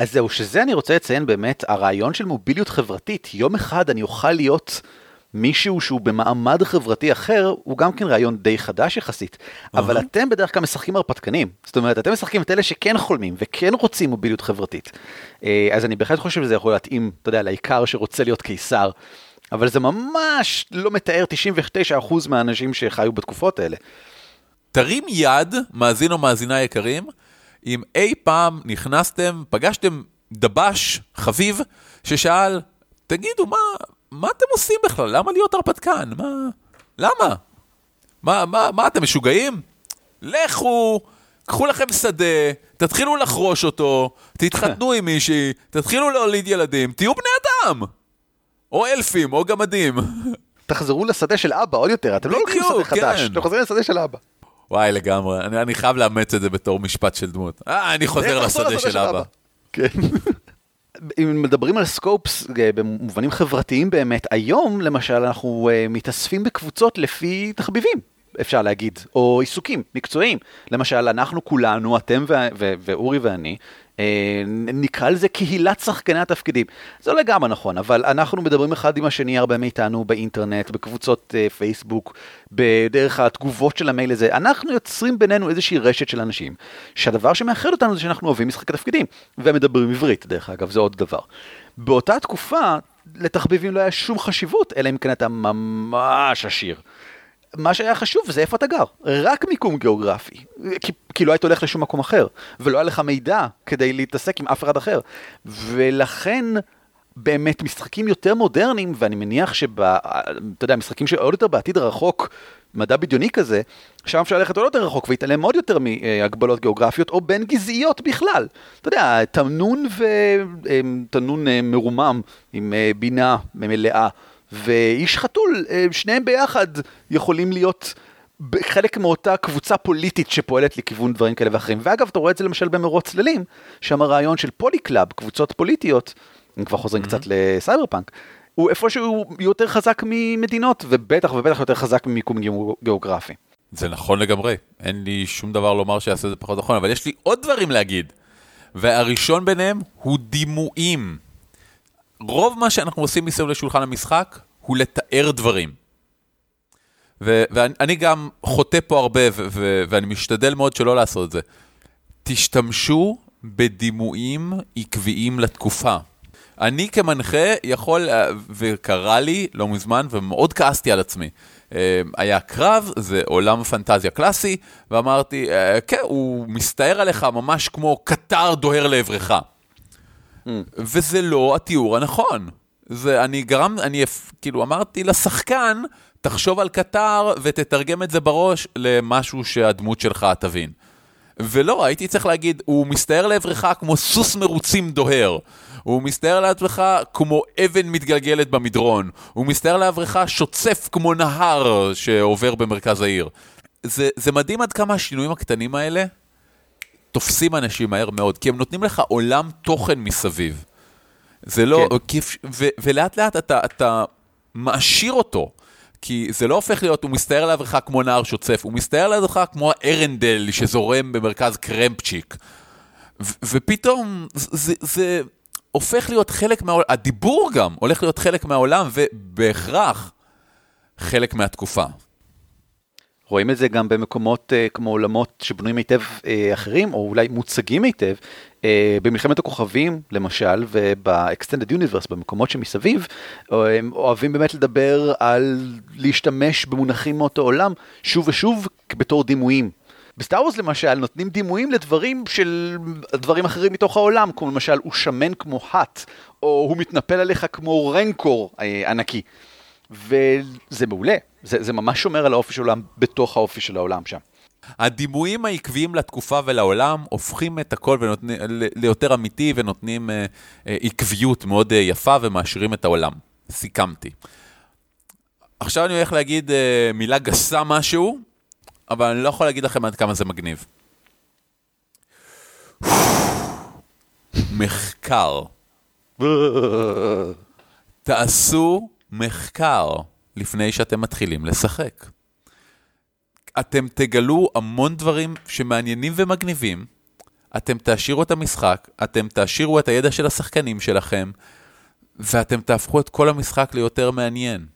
אז זהו, שזה אני רוצה לציין באמת, הרעיון של מוביליות חברתית, יום אחד אני אוכל להיות מישהו שהוא במעמד חברתי אחר, הוא גם כן רעיון די חדש יחסית. Uh-huh. אבל אתם בדרך כלל משחקים הרפתקנים. זאת אומרת, אתם משחקים את אלה שכן חולמים וכן רוצים מוביליות חברתית. אה, אז אני בהחלט חושב שזה יכול להתאים, אתה יודע, לעיקר שרוצה להיות קיסר. אבל זה ממש לא מתאר 99% מהאנשים שחיו בתקופות האלה. תרים יד, מאזין או מאזינה יקרים, אם אי פעם נכנסתם, פגשתם דבש חביב, ששאל, תגידו, מה, מה אתם עושים בכלל? למה להיות הרפתקן? מה? למה? מה, מה, מה אתם משוגעים? לכו, קחו לכם שדה, תתחילו לחרוש אותו, תתחתנו עם מישהי, תתחילו להוליד ילדים, תהיו בני אדם! או אלפים, או גמדים. תחזרו לשדה של אבא עוד יותר, אתם לא הולכים לשדה חדש, כן. אתם חוזרים לשדה של אבא. וואי, לגמרי. אני, אני חייב לאמץ את זה בתור משפט של דמות. אה, אני חוזר לשדה של אבא. כן. אם מדברים על סקופס אה, במובנים חברתיים באמת, היום למשל אנחנו אה, מתאספים בקבוצות לפי תחביבים, אפשר להגיד, או עיסוקים מקצועיים. למשל, אנחנו כולנו, אתם ו- ו- ואורי ואני, נקרא לזה קהילת שחקני התפקידים. זה לא לגמרי נכון, אבל אנחנו מדברים אחד עם השני, הרבה מאיתנו באינטרנט, בקבוצות uh, פייסבוק, בדרך התגובות של המייל הזה. אנחנו יוצרים בינינו איזושהי רשת של אנשים, שהדבר שמאחד אותנו זה שאנחנו אוהבים משחקי תפקידים, ומדברים עברית, דרך אגב, זה עוד דבר. באותה תקופה, לתחביבים לא היה שום חשיבות, אלא אם כן אתה ממש עשיר. מה שהיה חשוב זה איפה אתה גר, רק מיקום גיאוגרפי, כי, כי לא היית הולך לשום מקום אחר, ולא היה לך מידע כדי להתעסק עם אף אחד אחר, ולכן באמת משחקים יותר מודרניים, ואני מניח שב... אתה יודע, משחקים שעוד יותר בעתיד הרחוק, מדע בדיוני כזה, שם אפשר ללכת עוד יותר רחוק והתעלם עוד יותר מהגבלות גיאוגרפיות, או בין גזעיות בכלל. אתה יודע, תמנון ותמנון מרומם עם בינה מלאה. ואיש חתול, שניהם ביחד יכולים להיות חלק מאותה קבוצה פוליטית שפועלת לכיוון דברים כאלה ואחרים. ואגב, אתה רואה את זה למשל במרוץ צללים, שם הרעיון של policlub, קבוצות פוליטיות, אם כבר חוזרים mm-hmm. קצת לסייבר פאנק, הוא איפשהו יותר חזק ממדינות, ובטח ובטח יותר חזק ממיקום גיאוגרפי. זה נכון לגמרי, אין לי שום דבר לומר שיעשה את זה פחות נכון, אבל יש לי עוד דברים להגיד. והראשון ביניהם הוא דימויים. רוב מה שאנחנו עושים מסביב לשולחן המשחק הוא לתאר דברים. ו- ואני גם חוטא פה הרבה, ו- ו- ואני משתדל מאוד שלא לעשות את זה. תשתמשו בדימויים עקביים לתקופה. אני כמנחה יכול, וקרה לי לא מזמן, ומאוד כעסתי על עצמי. היה קרב, זה עולם פנטזיה קלאסי, ואמרתי, כן, הוא מסתער עליך ממש כמו קטר דוהר לעברך. Mm. וזה לא התיאור הנכון. זה, אני גרם, אני כאילו אמרתי לשחקן, תחשוב על קטר ותתרגם את זה בראש למשהו שהדמות שלך תבין. ולא, הייתי צריך להגיד, הוא מסתער לעברך כמו סוס מרוצים דוהר, הוא מסתער לעצמך כמו אבן מתגלגלת במדרון, הוא מסתער לעברך שוצף כמו נהר שעובר במרכז העיר. זה, זה מדהים עד כמה השינויים הקטנים האלה תופסים אנשים מהר מאוד, כי הם נותנים לך עולם תוכן מסביב. זה לא, כן. כי, ו, ולאט לאט אתה, אתה מעשיר אותו. כי זה לא הופך להיות, הוא מסתער לעברך כמו נער שוצף, הוא מסתער לעברך כמו הארנדל שזורם במרכז קרמפצ'יק. ו- ופתאום זה, זה הופך להיות חלק מהעולם, הדיבור גם הולך להיות חלק מהעולם, ובהכרח חלק מהתקופה. רואים את זה גם במקומות uh, כמו עולמות שבנויים היטב uh, אחרים, או אולי מוצגים היטב. Uh, במלחמת הכוכבים, למשל, וב-Extended Universe, במקומות שמסביב, הם אוהבים באמת לדבר על להשתמש במונחים מאותו עולם, שוב ושוב, בתור דימויים. בסטאר וורס למשל נותנים דימויים לדברים של דברים אחרים מתוך העולם, כמו למשל הוא שמן כמו האט, או הוא מתנפל עליך כמו רנקור אה, ענקי. וזה מעולה, זה, זה ממש שומר על האופי של העולם בתוך האופי של העולם שם. הדימויים העקביים לתקופה ולעולם הופכים את הכל ונותנים, ל- ליותר אמיתי ונותנים אה, אה, עקביות מאוד אה, יפה ומעשירים את העולם. סיכמתי. עכשיו אני הולך להגיד אה, מילה גסה משהו, אבל אני לא יכול להגיד לכם עד כמה זה מגניב. מחקר. [laughs] תעשו מחקר לפני שאתם מתחילים לשחק. אתם תגלו המון דברים שמעניינים ומגניבים, אתם תעשירו את המשחק, אתם תעשירו את הידע של השחקנים שלכם, ואתם תהפכו את כל המשחק ליותר מעניין.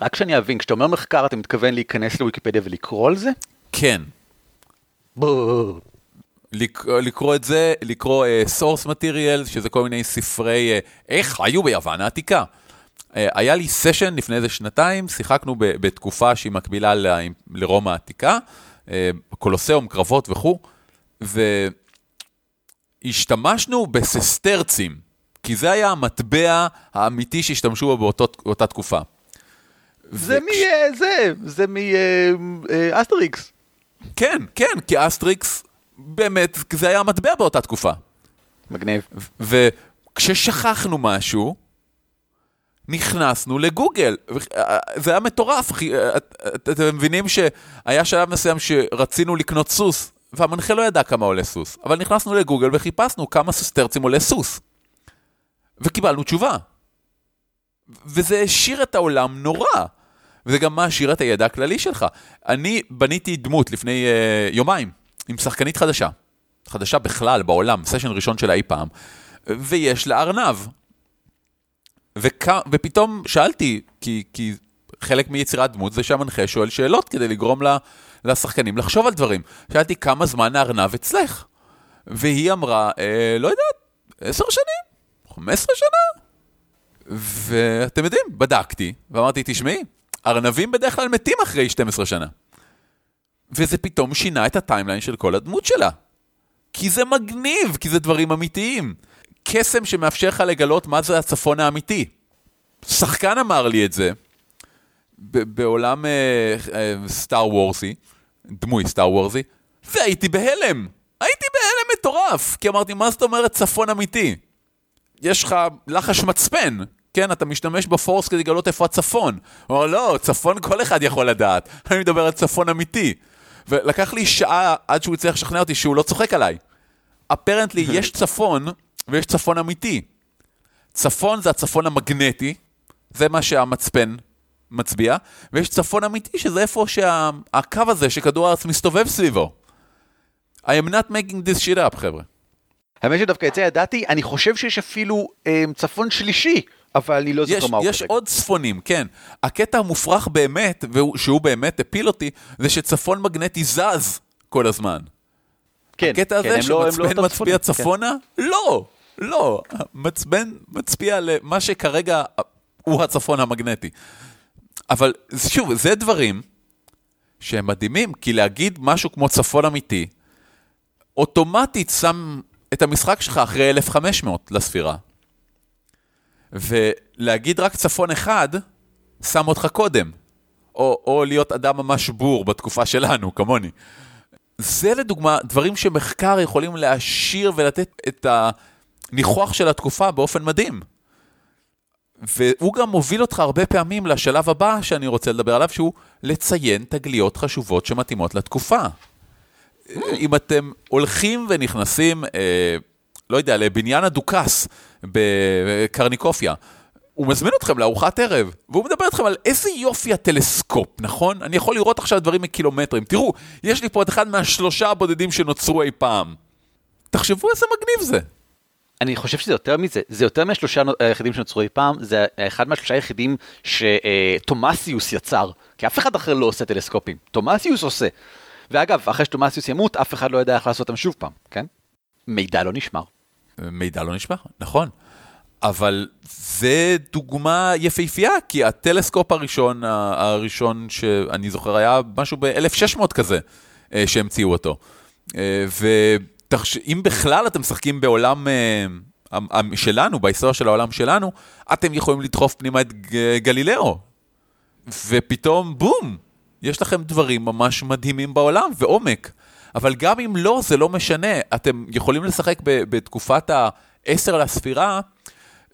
רק שאני אבין, כשאתה אומר מחקר אתה מתכוון להיכנס לוויקיפדיה ולקרוא על זה? כן, לק- לקרוא את זה, לקרוא uh, source material, שזה כל מיני ספרי uh, איך חיו ביוון העתיקה. Uh, היה לי סשן לפני איזה שנתיים, שיחקנו ב- בתקופה שהיא מקבילה ל- לרומא העתיקה, uh, קולוסיאום, קרבות וכו', והשתמשנו בססטרצים, כי זה היה המטבע האמיתי שהשתמשו בו באותו, באותה תקופה. זה וכש- מ... אה, זה, זה מאסטריקס. כן, כן, כי אסטריקס, באמת, זה היה המטבע באותה תקופה. מגניב. וכששכחנו משהו, נכנסנו לגוגל. זה היה מטורף, אתם מבינים שהיה שלב מסוים שרצינו לקנות סוס, והמנחה לא ידע כמה עולה סוס, אבל נכנסנו לגוגל וחיפשנו כמה ססטרצים עולה סוס. וקיבלנו תשובה. וזה העשיר את העולם נורא. וזה גם מעשיר את הידע הכללי שלך. אני בניתי דמות לפני uh, יומיים, עם שחקנית חדשה. חדשה בכלל בעולם, סשן ראשון שלה אי פעם, ויש לה ארנב. וכ... ופתאום שאלתי, כי, כי חלק מיצירת דמות זה שהמנחה שואל שאלות כדי לגרום לה, לשחקנים לחשוב על דברים. שאלתי כמה זמן הארנב אצלך? והיא אמרה, אה, לא יודעת, עשר שנים? חמש עשרה שנה? ואתם יודעים, בדקתי, ואמרתי, תשמעי, ארנבים בדרך כלל מתים אחרי 12 שנה. וזה פתאום שינה את ה timeline של כל הדמות שלה. כי זה מגניב, כי זה דברים אמיתיים. קסם שמאפשר לך לגלות מה זה הצפון האמיתי. שחקן אמר לי את זה, בעולם סטאר וורסי, דמוי סטאר וורסי, והייתי בהלם. הייתי בהלם מטורף, כי אמרתי, מה זאת אומרת צפון אמיתי? יש לך לחש מצפן, כן? אתה משתמש בפורס כדי לגלות איפה הצפון. הוא אומר, לא, צפון כל אחד יכול לדעת. [laughs] אני מדבר על צפון אמיתי. ולקח לי שעה עד שהוא הצליח לשכנע אותי שהוא לא צוחק עליי. אפרנטלי [laughs] יש צפון ויש צפון אמיתי. צפון זה הצפון המגנטי, זה מה שהמצפן מצביע, ויש צפון אמיתי שזה איפה שהקו הזה שכדור הארץ מסתובב סביבו. I am not making this shit up, חבר'ה. האמת שדווקא את זה ידעתי, אני חושב שיש אפילו אה, צפון שלישי, אבל אני לא זוכר מה הוא יש. עוד צפונים, כן. הקטע המופרך באמת, שהוא באמת הפיל אותי, זה שצפון מגנטי זז כל הזמן. כן, הקטע כן, הזה לא- לא שמצפן אותם מצביע צפונים, כן. צפונה? לא, לא. מצפן מצביע למה שכרגע הוא הצפון המגנטי. אבל שוב, זה דברים שהם מדהימים, כי להגיד משהו כמו צפון אמיתי, אוטומטית שם את המשחק שלך אחרי 1500 לספירה. ולהגיד רק צפון אחד, שם אותך קודם. או, או להיות אדם ממש בור בתקופה שלנו, כמוני. זה לדוגמה דברים שמחקר יכולים להעשיר ולתת את, ה, ניחוח של התקופה באופן מדהים. והוא גם מוביל אותך הרבה פעמים לשלב הבא שאני רוצה לדבר עליו, שהוא לציין תגליות חשובות שמתאימות לתקופה. אם אתם הולכים ונכנסים, אה, לא יודע, לבניין הדוכס בקרניקופיה, הוא מזמין אתכם לארוחת ערב, והוא מדבר איתכם על איזה יופי הטלסקופ, נכון? אני יכול לראות עכשיו דברים מקילומטרים. תראו, יש לי פה את אחד מהשלושה הבודדים שנוצרו אי פעם. תחשבו איזה מגניב זה. אני חושב שזה יותר מזה, זה יותר מהשלושה היחידים שנוצרו אי פעם, זה אחד מהשלושה היחידים שתומאסיוס יצר, כי אף אחד אחר לא עושה טלסקופים, תומאסיוס עושה. ואגב, אחרי שתומאסיוס ימות, אף אחד לא יודע איך לעשות אותם שוב פעם, כן? מידע לא נשמר. מידע לא נשמר, נכון. אבל זה דוגמה יפהפייה, כי הטלסקופ הראשון, הראשון שאני זוכר היה משהו ב-1600 כזה, אה, שהמציאו אותו. אה, ואם בכלל אתם משחקים בעולם אה, שלנו, בהיסטוריה של העולם שלנו, אתם יכולים לדחוף פנימה את גלילאו. ופתאום, בום, יש לכם דברים ממש מדהימים בעולם ועומק. אבל גם אם לא, זה לא משנה. אתם יכולים לשחק בתקופת העשר לספירה,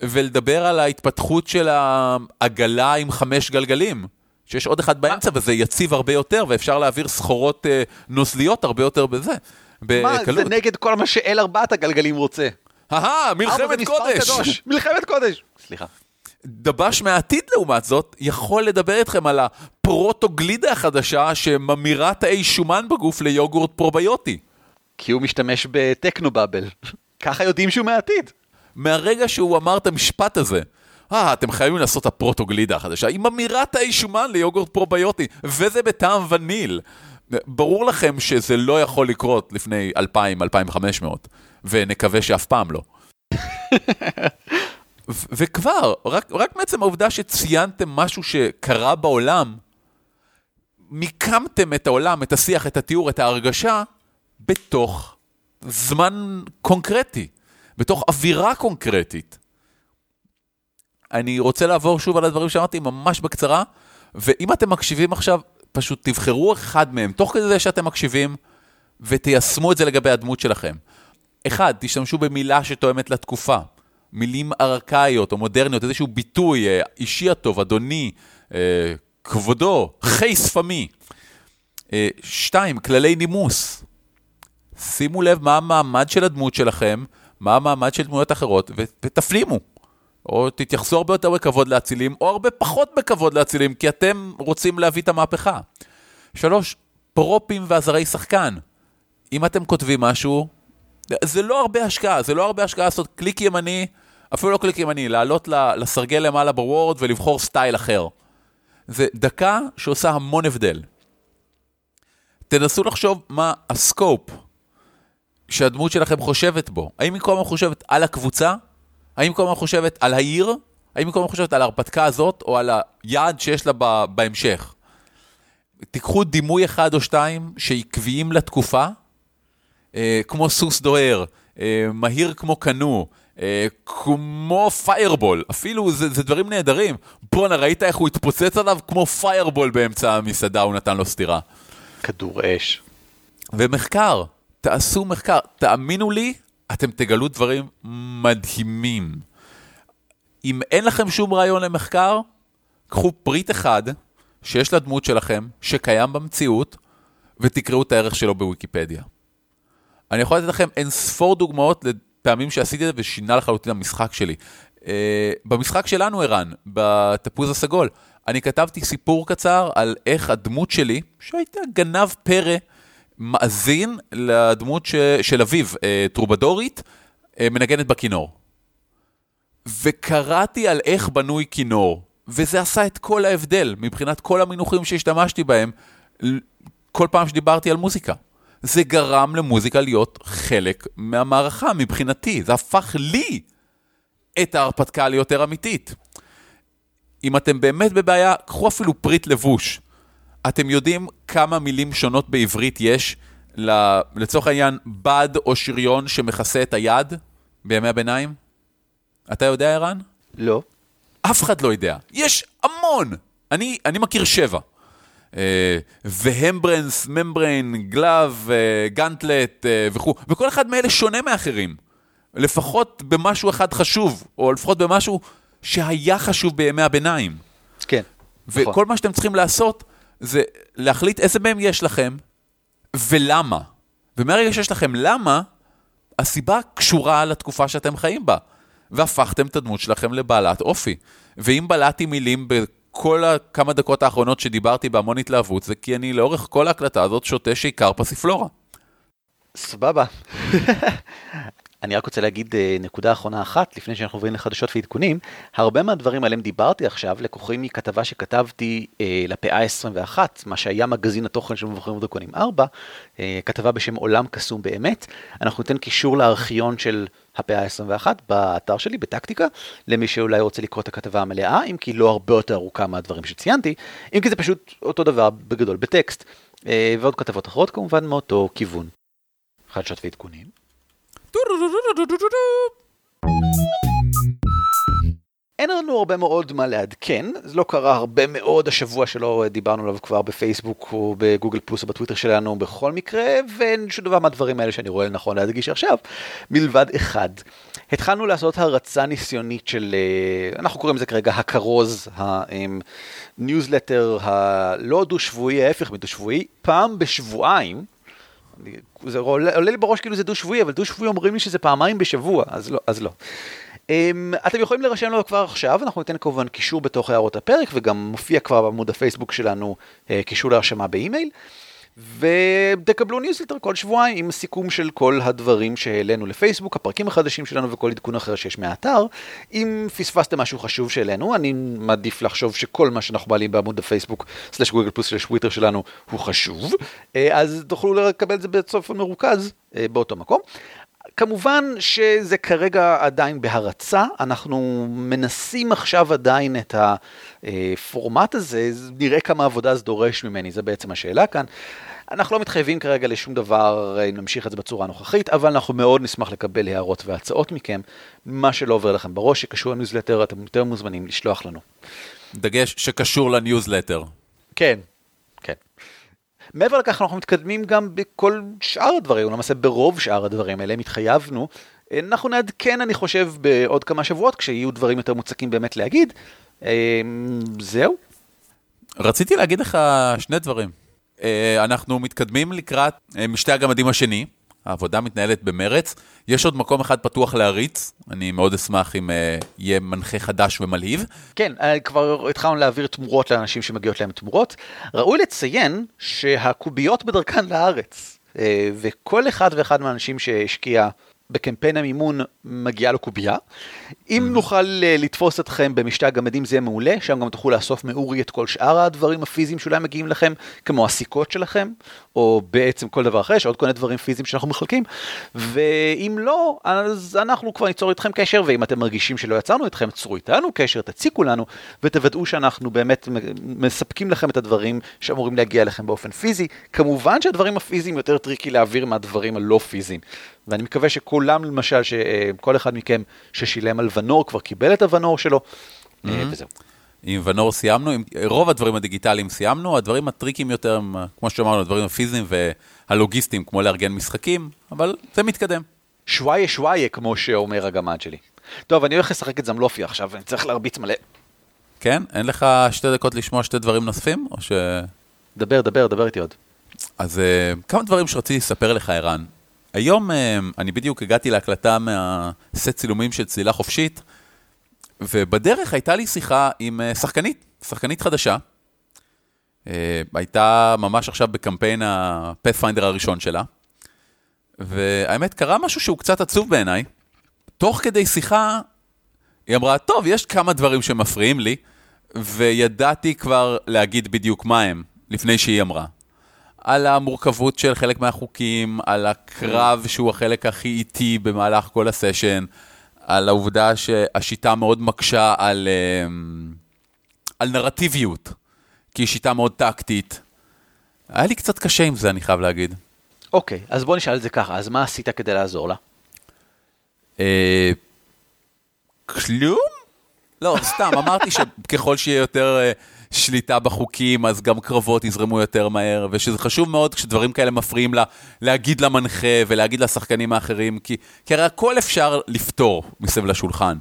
ולדבר על ההתפתחות של העגלה עם חמש גלגלים. שיש עוד אחד באמצע וזה יציב הרבה יותר, ואפשר להעביר סחורות אה, נוזליות הרבה יותר בזה. בקלות. מה, זה נגד כל מה שאל ארבעת הגלגלים רוצה. אהה, מלחמת קודש. [laughs] מלחמת קודש. סליחה. דבש מהעתיד לעומת זאת, יכול לדבר איתכם על הפרוטוגלידה החדשה שממירה תאי שומן בגוף ליוגורט פרוביוטי. כי הוא משתמש בטכנובאבל. [laughs] ככה יודעים שהוא מהעתיד. מהרגע שהוא אמר את המשפט הזה, אה, אתם חייבים לעשות את הפרוטוגלידה החדשה, היא ממירה תאי שומן ליוגורט פרוביוטי, וזה בטעם וניל. ברור לכם שזה לא יכול לקרות לפני 2,000-2,500, ונקווה שאף פעם לא. [laughs] וכבר, רק, רק מעצם העובדה שציינתם משהו שקרה בעולם, מיקמתם את העולם, את השיח, את התיאור, את ההרגשה, בתוך זמן קונקרטי. בתוך אווירה קונקרטית. אני רוצה לעבור שוב על הדברים שאמרתי ממש בקצרה, ואם אתם מקשיבים עכשיו, פשוט תבחרו אחד מהם, תוך כדי זה שאתם מקשיבים, ותיישמו את זה לגבי הדמות שלכם. אחד, תשתמשו במילה שתואמת לתקופה. מילים ארכאיות או מודרניות, איזשהו ביטוי אה, אישי הטוב, אדוני, אה, כבודו, חי שפמי. אה, שתיים, כללי נימוס. שימו לב מה המעמד של הדמות שלכם, מה המעמד של דמויות אחרות, ותפנימו. או תתייחסו הרבה יותר בכבוד לאצילים, או הרבה פחות בכבוד לאצילים, כי אתם רוצים להביא את המהפכה. שלוש, פרופים ועזרי שחקן. אם אתם כותבים משהו, זה לא הרבה השקעה, זה לא הרבה השקעה לעשות קליק ימני, אפילו לא קליק ימני, לעלות לסרגל למעלה בוורד ולבחור סטייל אחר. זה דקה שעושה המון הבדל. תנסו לחשוב מה הסקופ שהדמות שלכם חושבת בו? האם היא כל הזמן חושבת על הקבוצה? האם כל הזמן חושבת על העיר? האם כל הזמן חושבת על ההרפתקה הזאת, או על היעד שיש לה בהמשך? תיקחו דימוי אחד או שתיים שעקביים לתקופה, אה, כמו סוס דוהר, אה, מהיר כמו קנו, אה, כמו פיירבול, אפילו זה, זה דברים נהדרים. בואנה, ראית איך הוא התפוצץ עליו? כמו פיירבול באמצע המסעדה, הוא נתן לו סטירה. כדור אש. ומחקר, תעשו מחקר, תאמינו לי, אתם תגלו דברים מדהימים. אם אין לכם שום רעיון למחקר, קחו פריט אחד שיש לדמות שלכם, שקיים במציאות, ותקראו את הערך שלו בוויקיפדיה. אני יכול לתת לכם אין ספור דוגמאות לפעמים שעשיתי את זה ושינה לחלוטין המשחק שלי. Uh, במשחק שלנו, ערן, בתפוז הסגול, אני כתבתי סיפור קצר על איך הדמות שלי, שהייתה גנב פרא, מאזין לדמות ש... של אביו, אה, טרובדורית, אה, מנגנת בכינור. וקראתי על איך בנוי כינור, וזה עשה את כל ההבדל מבחינת כל המינוחים שהשתמשתי בהם כל פעם שדיברתי על מוזיקה. זה גרם למוזיקה להיות חלק מהמערכה מבחינתי, זה הפך לי את ההרפתקה ליותר אמיתית. אם אתם באמת בבעיה, קחו אפילו פריט לבוש. אתם יודעים כמה מילים שונות בעברית יש לצורך העניין בד או שריון שמכסה את היד בימי הביניים? אתה יודע, ערן? לא. אף אחד לא יודע. יש המון! אני, אני מכיר שבע. אה, ו vambrace, membrane, glove, אה, gauntlet אה, וכו', וכל אחד מאלה שונה מאחרים. לפחות במשהו אחד חשוב, או לפחות במשהו שהיה חשוב בימי הביניים. כן. וכל נכון. מה שאתם צריכים לעשות זה להחליט איזה מהם יש לכם ולמה. ומהרגע שיש לכם למה, הסיבה קשורה לתקופה שאתם חיים בה. והפכתם את הדמות שלכם לבעלת אופי. ואם בלעתי מילים בכל הכמה דקות האחרונות שדיברתי בהמון התלהבות, זה כי אני לאורך כל ההקלטה הזאת שותה שעיקר פסיפלורה. סבבה. אני רק רוצה להגיד אה, נקודה אחרונה אחת, לפני שאנחנו עוברים לחדשות ועדכונים. הרבה מהדברים עליהם דיברתי עכשיו לקוחים מכתבה שכתבתי אה, לפאה 21, מה שהיה מגזין התוכן של מבחרים ודרקונים 4, אה, כתבה בשם עולם קסום באמת. אנחנו ניתן קישור לארכיון של הפאה 21 באתר שלי, בטקטיקה, למי שאולי רוצה לקרוא את הכתבה המלאה, אם כי לא הרבה יותר ארוכה מהדברים שציינתי, אם כי זה פשוט אותו דבר בגדול בטקסט. אה, ועוד כתבות אחרות כמובן מאותו כיוון. חדשות ועדכונים. אין לנו הרבה מאוד מה לעדכן, זה לא קרה הרבה מאוד השבוע שלא דיברנו עליו כבר בפייסבוק או בגוגל פלוס או בטוויטר שלנו בכל מקרה, ואין שום דבר מהדברים האלה שאני רואה לנכון להדגיש עכשיו, מלבד אחד. התחלנו לעשות הרצה ניסיונית של, אה, אנחנו קוראים לזה כרגע הכרוז, הניוזלטר הלא דו-שבועי, ההפך מדו-שבועי, פעם בשבועיים. זה עולה, עולה לי בראש כאילו זה דו-שבועי, אבל דו-שבועי אומרים לי שזה פעמיים בשבוע, אז לא. אז לא. Um, אתם יכולים להירשם לו כבר עכשיו, אנחנו ניתן כמובן קישור בתוך הערות הפרק, וגם מופיע כבר בעמוד הפייסבוק שלנו uh, קישור להרשמה באימייל. ותקבלו ניוזלטר כל שבועיים עם סיכום של כל הדברים שהעלינו לפייסבוק, הפרקים החדשים שלנו וכל עדכון אחר שיש מהאתר. אם פספסתם משהו חשוב שהעלינו, אני מעדיף לחשוב שכל מה שאנחנו מעלים בעמוד הפייסבוק, סלש גוגל פלוס סלש טוויטר שלנו, הוא חשוב. אה, אז תוכלו לקבל את זה בסוף המרוכז אה, באותו מקום. כמובן שזה כרגע עדיין בהרצה, אנחנו מנסים עכשיו עדיין את הפורמט הזה, נראה כמה עבודה זה דורש ממני, זה בעצם השאלה כאן. אנחנו לא מתחייבים כרגע לשום דבר נמשיך את זה בצורה הנוכחית, אבל אנחנו מאוד נשמח לקבל הערות והצעות מכם. מה שלא עובר לכם בראש שקשור לניוזלטר, אתם יותר מוזמנים לשלוח לנו. דגש שקשור לניוזלטר. כן. מעבר לכך אנחנו מתקדמים גם בכל שאר הדברים, למעשה ברוב שאר הדברים האלה, התחייבנו. אנחנו נעדכן, אני חושב, בעוד כמה שבועות, כשיהיו דברים יותר מוצקים באמת להגיד. זהו. רציתי להגיד לך שני דברים. אנחנו מתקדמים לקראת משתי הגמדים השני, העבודה מתנהלת במרץ. יש עוד מקום אחד פתוח להריץ, אני מאוד אשמח אם uh, יהיה מנחה חדש ומלהיב. כן, כבר התחלנו להעביר תמורות לאנשים שמגיעות להם תמורות. ראוי לציין שהקוביות בדרכן לארץ, uh, וכל אחד ואחד מהאנשים שהשקיע בקמפיין המימון מגיעה לו קובייה. אם נוכל לתפוס אתכם במשתי הגמדים זה יהיה מעולה, שם גם תוכלו לאסוף מאורי את כל שאר הדברים הפיזיים שאולי מגיעים לכם, כמו הסיכות שלכם, או בעצם כל דבר אחר, יש עוד כל מיני דברים פיזיים שאנחנו מחלקים, ואם לא, אז אנחנו כבר ניצור איתכם קשר, ואם אתם מרגישים שלא יצרנו איתכם, צרו איתנו קשר, תציקו לנו, ותוודאו שאנחנו באמת מספקים לכם את הדברים שאמורים להגיע אליכם באופן פיזי. כמובן שהדברים הפיזיים יותר טריקי להעביר מהדברים הלא פיזיים. ואני מקווה שכולם, למשל, שכל אחד מכם ששילם על ונור כבר קיבל את הוונור שלו, mm-hmm. וזהו. עם ונור סיימנו, עם רוב הדברים הדיגיטליים סיימנו, הדברים הטריקים יותר הם, כמו שאמרנו, הדברים הפיזיים והלוגיסטיים, כמו לארגן משחקים, אבל זה מתקדם. שוואיה שוואיה, כמו שאומר הגמד שלי. טוב, אני הולך לשחק את זמלופי עכשיו, אני צריך להרביץ מלא. כן? אין לך שתי דקות לשמוע שתי דברים נוספים, או ש... דבר, דבר, דבר איתי עוד. אז כמה דברים שרציתי לספר לך, ערן. היום אני בדיוק הגעתי להקלטה מהסט צילומים של צלילה חופשית, ובדרך הייתה לי שיחה עם שחקנית, שחקנית חדשה. הייתה ממש עכשיו בקמפיין ה-Pathfinder הראשון שלה, והאמת, קרה משהו שהוא קצת עצוב בעיניי. תוך כדי שיחה, היא אמרה, טוב, יש כמה דברים שמפריעים לי, וידעתי כבר להגיד בדיוק מה הם, לפני שהיא אמרה. על המורכבות של חלק מהחוקים, על הקרב שהוא החלק הכי איטי במהלך כל הסשן, על העובדה שהשיטה מאוד מקשה על, על נרטיביות, כי היא שיטה מאוד טקטית. היה לי קצת קשה עם זה, אני חייב להגיד. אוקיי, אז בוא נשאל את זה ככה, אז מה עשית כדי לעזור לה? אה, כלום? לא, סתם, אמרתי שככל שיהיה יותר אה, שליטה בחוקים, אז גם קרבות יזרמו יותר מהר, ושזה חשוב מאוד כשדברים כאלה מפריעים לה, להגיד למנחה ולהגיד לשחקנים האחרים, כי, כי הרי הכל אפשר לפתור מסביב לשולחן.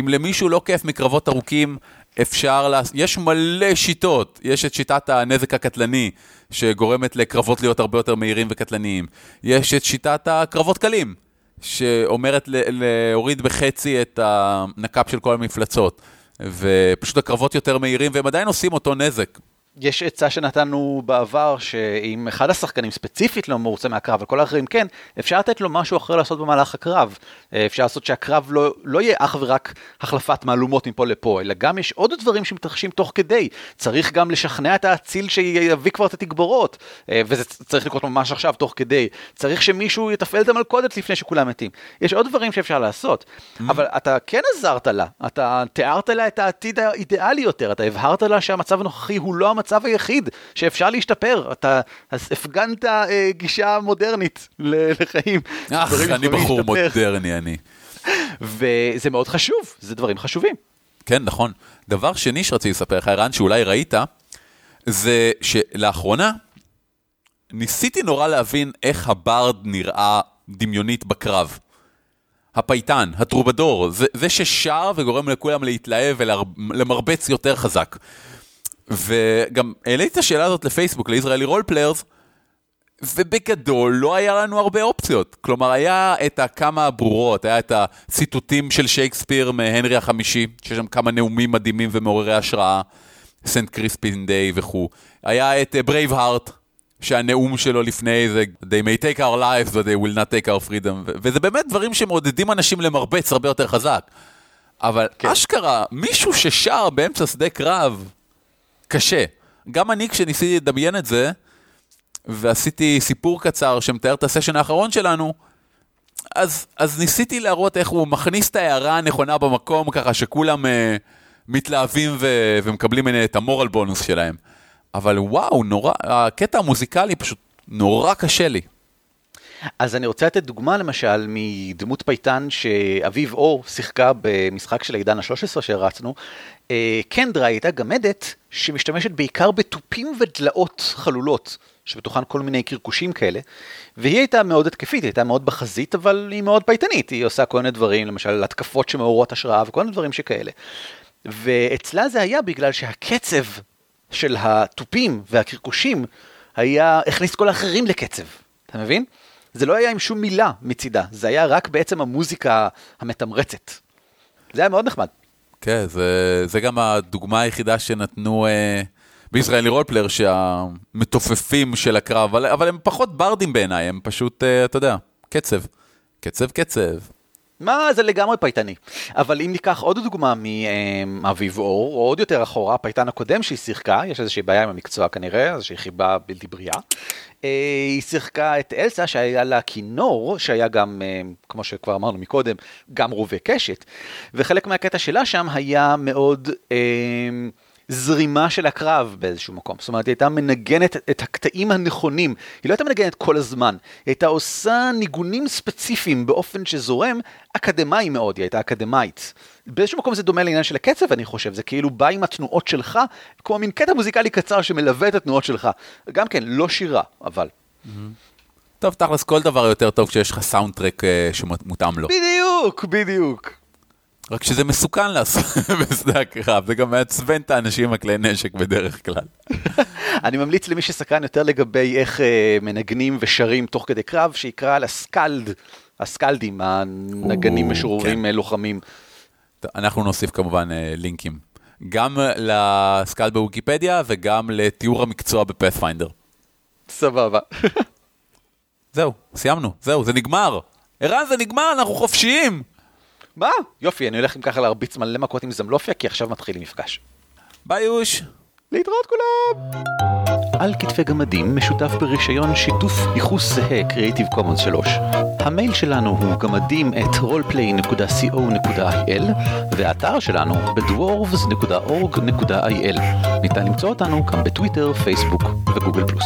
אם למישהו לא כיף מקרבות ארוכים, אפשר, לה... יש מלא שיטות, יש את שיטת הנזק הקטלני, שגורמת לקרבות להיות הרבה יותר מהירים וקטלניים. יש את שיטת הקרבות קלים, שאומרת להוריד בחצי את הנקאפ של כל המפלצות. ופשוט הקרבות יותר מהירים, והם עדיין עושים אותו נזק. יש עצה שנתנו בעבר, שאם אחד השחקנים ספציפית לא מרוצה מהקרב, וכל האחרים כן, אפשר לתת לו משהו אחר לעשות במהלך הקרב. אה, אפשר לעשות שהקרב לא, לא יהיה אך ורק החלפת מהלומות מפה לפה, אלא גם יש עוד דברים שמתרחשים תוך כדי. צריך גם לשכנע את האציל שיביא כבר את התגבורות, אה, וזה צריך לקרות ממש עכשיו, תוך כדי. צריך שמישהו יתפעל את המלכודת לפני שכולם מתים. יש עוד דברים שאפשר לעשות, mm-hmm. אבל אתה כן עזרת לה, אתה תיארת לה את העתיד האידיאלי יותר, אתה הבהרת לה שהמצב הנוכחי הוא לא המצב המצב היחיד שאפשר להשתפר. אתה הפגנת אה, גישה מודרנית לחיים. אך, אני בחור. מודרני, אני. וזה מאוד חשוב, זה דברים חשובים. כן, נכון. דבר שני שרציתי לספר לך, ערן, שאולי ראית, זה שלאחרונה ניסיתי נורא להבין איך הברד נראה דמיונית בקרב. הפייטן, הטרובדור, זה, זה ששר וגורם לכולם להתלהב ולמרבץ יותר חזק. וגם העליתי את השאלה הזאת לפייסבוק, ל Israeli Role Players, ובגדול לא היה לנו הרבה אופציות. כלומר, היה את הכמה הברורות, היה את הציטוטים של שייקספיר מהנרי החמישי, שיש שם כמה נאומים מדהימים ומעוררי השראה, Saint Crispin Day וכו'. היה את Brave אה, heart, שהנאום שלו לפני זה, they may take our lives, but they will not take our freedom, וזה באמת דברים שמעודדים אנשים לקרב הרבה יותר חזק. אבל כן. אשכרה, מישהו ששר באמצע שדה קרב, קשה. גם אני, כשניסיתי לדמיין את זה, ועשיתי סיפור קצר שמתאר את הסשן האחרון שלנו, אז, אז ניסיתי להראות איך הוא מכניס את ההערה הנכונה במקום, ככה שכולם uh, מתלהבים ו- ומקבלים ממנה את המורל בונוס שלהם. אבל וואו, נורא, הקטע המוזיקלי פשוט נורא קשה לי. אז אני רוצה לתת דוגמה למשל מדמות פייטן שאביב אור שיחקה במשחק של העידן ה-13 שהרצנו. אה, קנדרה הייתה גמדת שמשתמשת בעיקר בתופים ודלאות חלולות, שבתוכן כל מיני קרקושים כאלה, והיא הייתה מאוד התקפית, היא הייתה מאוד בחזית, אבל היא מאוד פייטנית, היא עושה כל מיני דברים, למשל התקפות שמעוררות השראה וכל מיני דברים שכאלה. ואצלה זה היה בגלל שהקצב של התופים והקרקושים היה, הכניס כל האחרים לקצב, אתה מבין? זה לא היה עם שום מילה מצידה, זה היה רק בעצם המוזיקה המתמרצת. זה היה מאוד נחמד. כן, זה, זה גם הדוגמה היחידה שנתנו אה, בישראלי רולפלר, שהמתופפים של הקרב, אבל, אבל הם פחות ברדים בעיניי, הם פשוט, אה, אתה יודע, קצב. קצב, קצב. מה, זה לגמרי פייטני. אבל אם ניקח עוד דוגמה מאביב אור, או עוד יותר אחורה, הפייטן הקודם שהיא שיחקה, יש איזושהי בעיה עם המקצוע כנראה, איזושהי חיבה בלתי בריאה. אה, היא שיחקה את אלסה שהיה לה כינור, שהיה גם, אה, כמו שכבר אמרנו מקודם, גם רובה קשת. וחלק מהקטע שלה שם היה מאוד... אה, זרימה של הקרב באיזשהו מקום. זאת אומרת, היא הייתה מנגנת את הקטעים הנכונים. היא לא הייתה מנגנת כל הזמן, היא הייתה עושה ניגונים ספציפיים באופן שזורם, אקדמאי מאוד, היא הייתה אקדמאית. באיזשהו מקום זה דומה לעניין של הקצב, אני חושב, זה כאילו בא עם התנועות שלך, כמו מין קטע מוזיקלי קצר שמלווה את התנועות שלך. גם כן, לא שירה, אבל. טוב, תכלס, כל דבר יותר טוב כשיש לך סאונד טרק uh, שמותאם לו. בדיוק, בדיוק. רק שזה מסוכן לעשות [laughs] בשדה הקרב, זה גם מעצבן את האנשים עם הכלי נשק בדרך כלל. [laughs] אני ממליץ למי שסקרן יותר לגבי איך uh, מנגנים ושרים תוך כדי קרב, שיקרא על הסקלד, הסקלדים, הנגנים משוררים כן. לוחמים. אנחנו נוסיף כמובן uh, לינקים, גם לסקלד בוויקיפדיה וגם לתיאור המקצוע בפאת'פיינדר. סבבה. [laughs] זהו, סיימנו, זהו, זה נגמר. ערן, זה נגמר, אנחנו חופשיים. מה? יופי, אני הולך עם ככה להרביץ מלא מכות עם זמלופיה, כי עכשיו מתחיל מפגש. ביי יוש. להתראות כולם! על כתפי גמדים משותף ברישיון שיתוף ייחוס זהה Creative Commons 3. המייל שלנו הוא גמדים את roleplay.co.il והאתר שלנו בדוורבס.org.il. ניתן למצוא אותנו גם בטוויטר, פייסבוק וגוגל פלוס.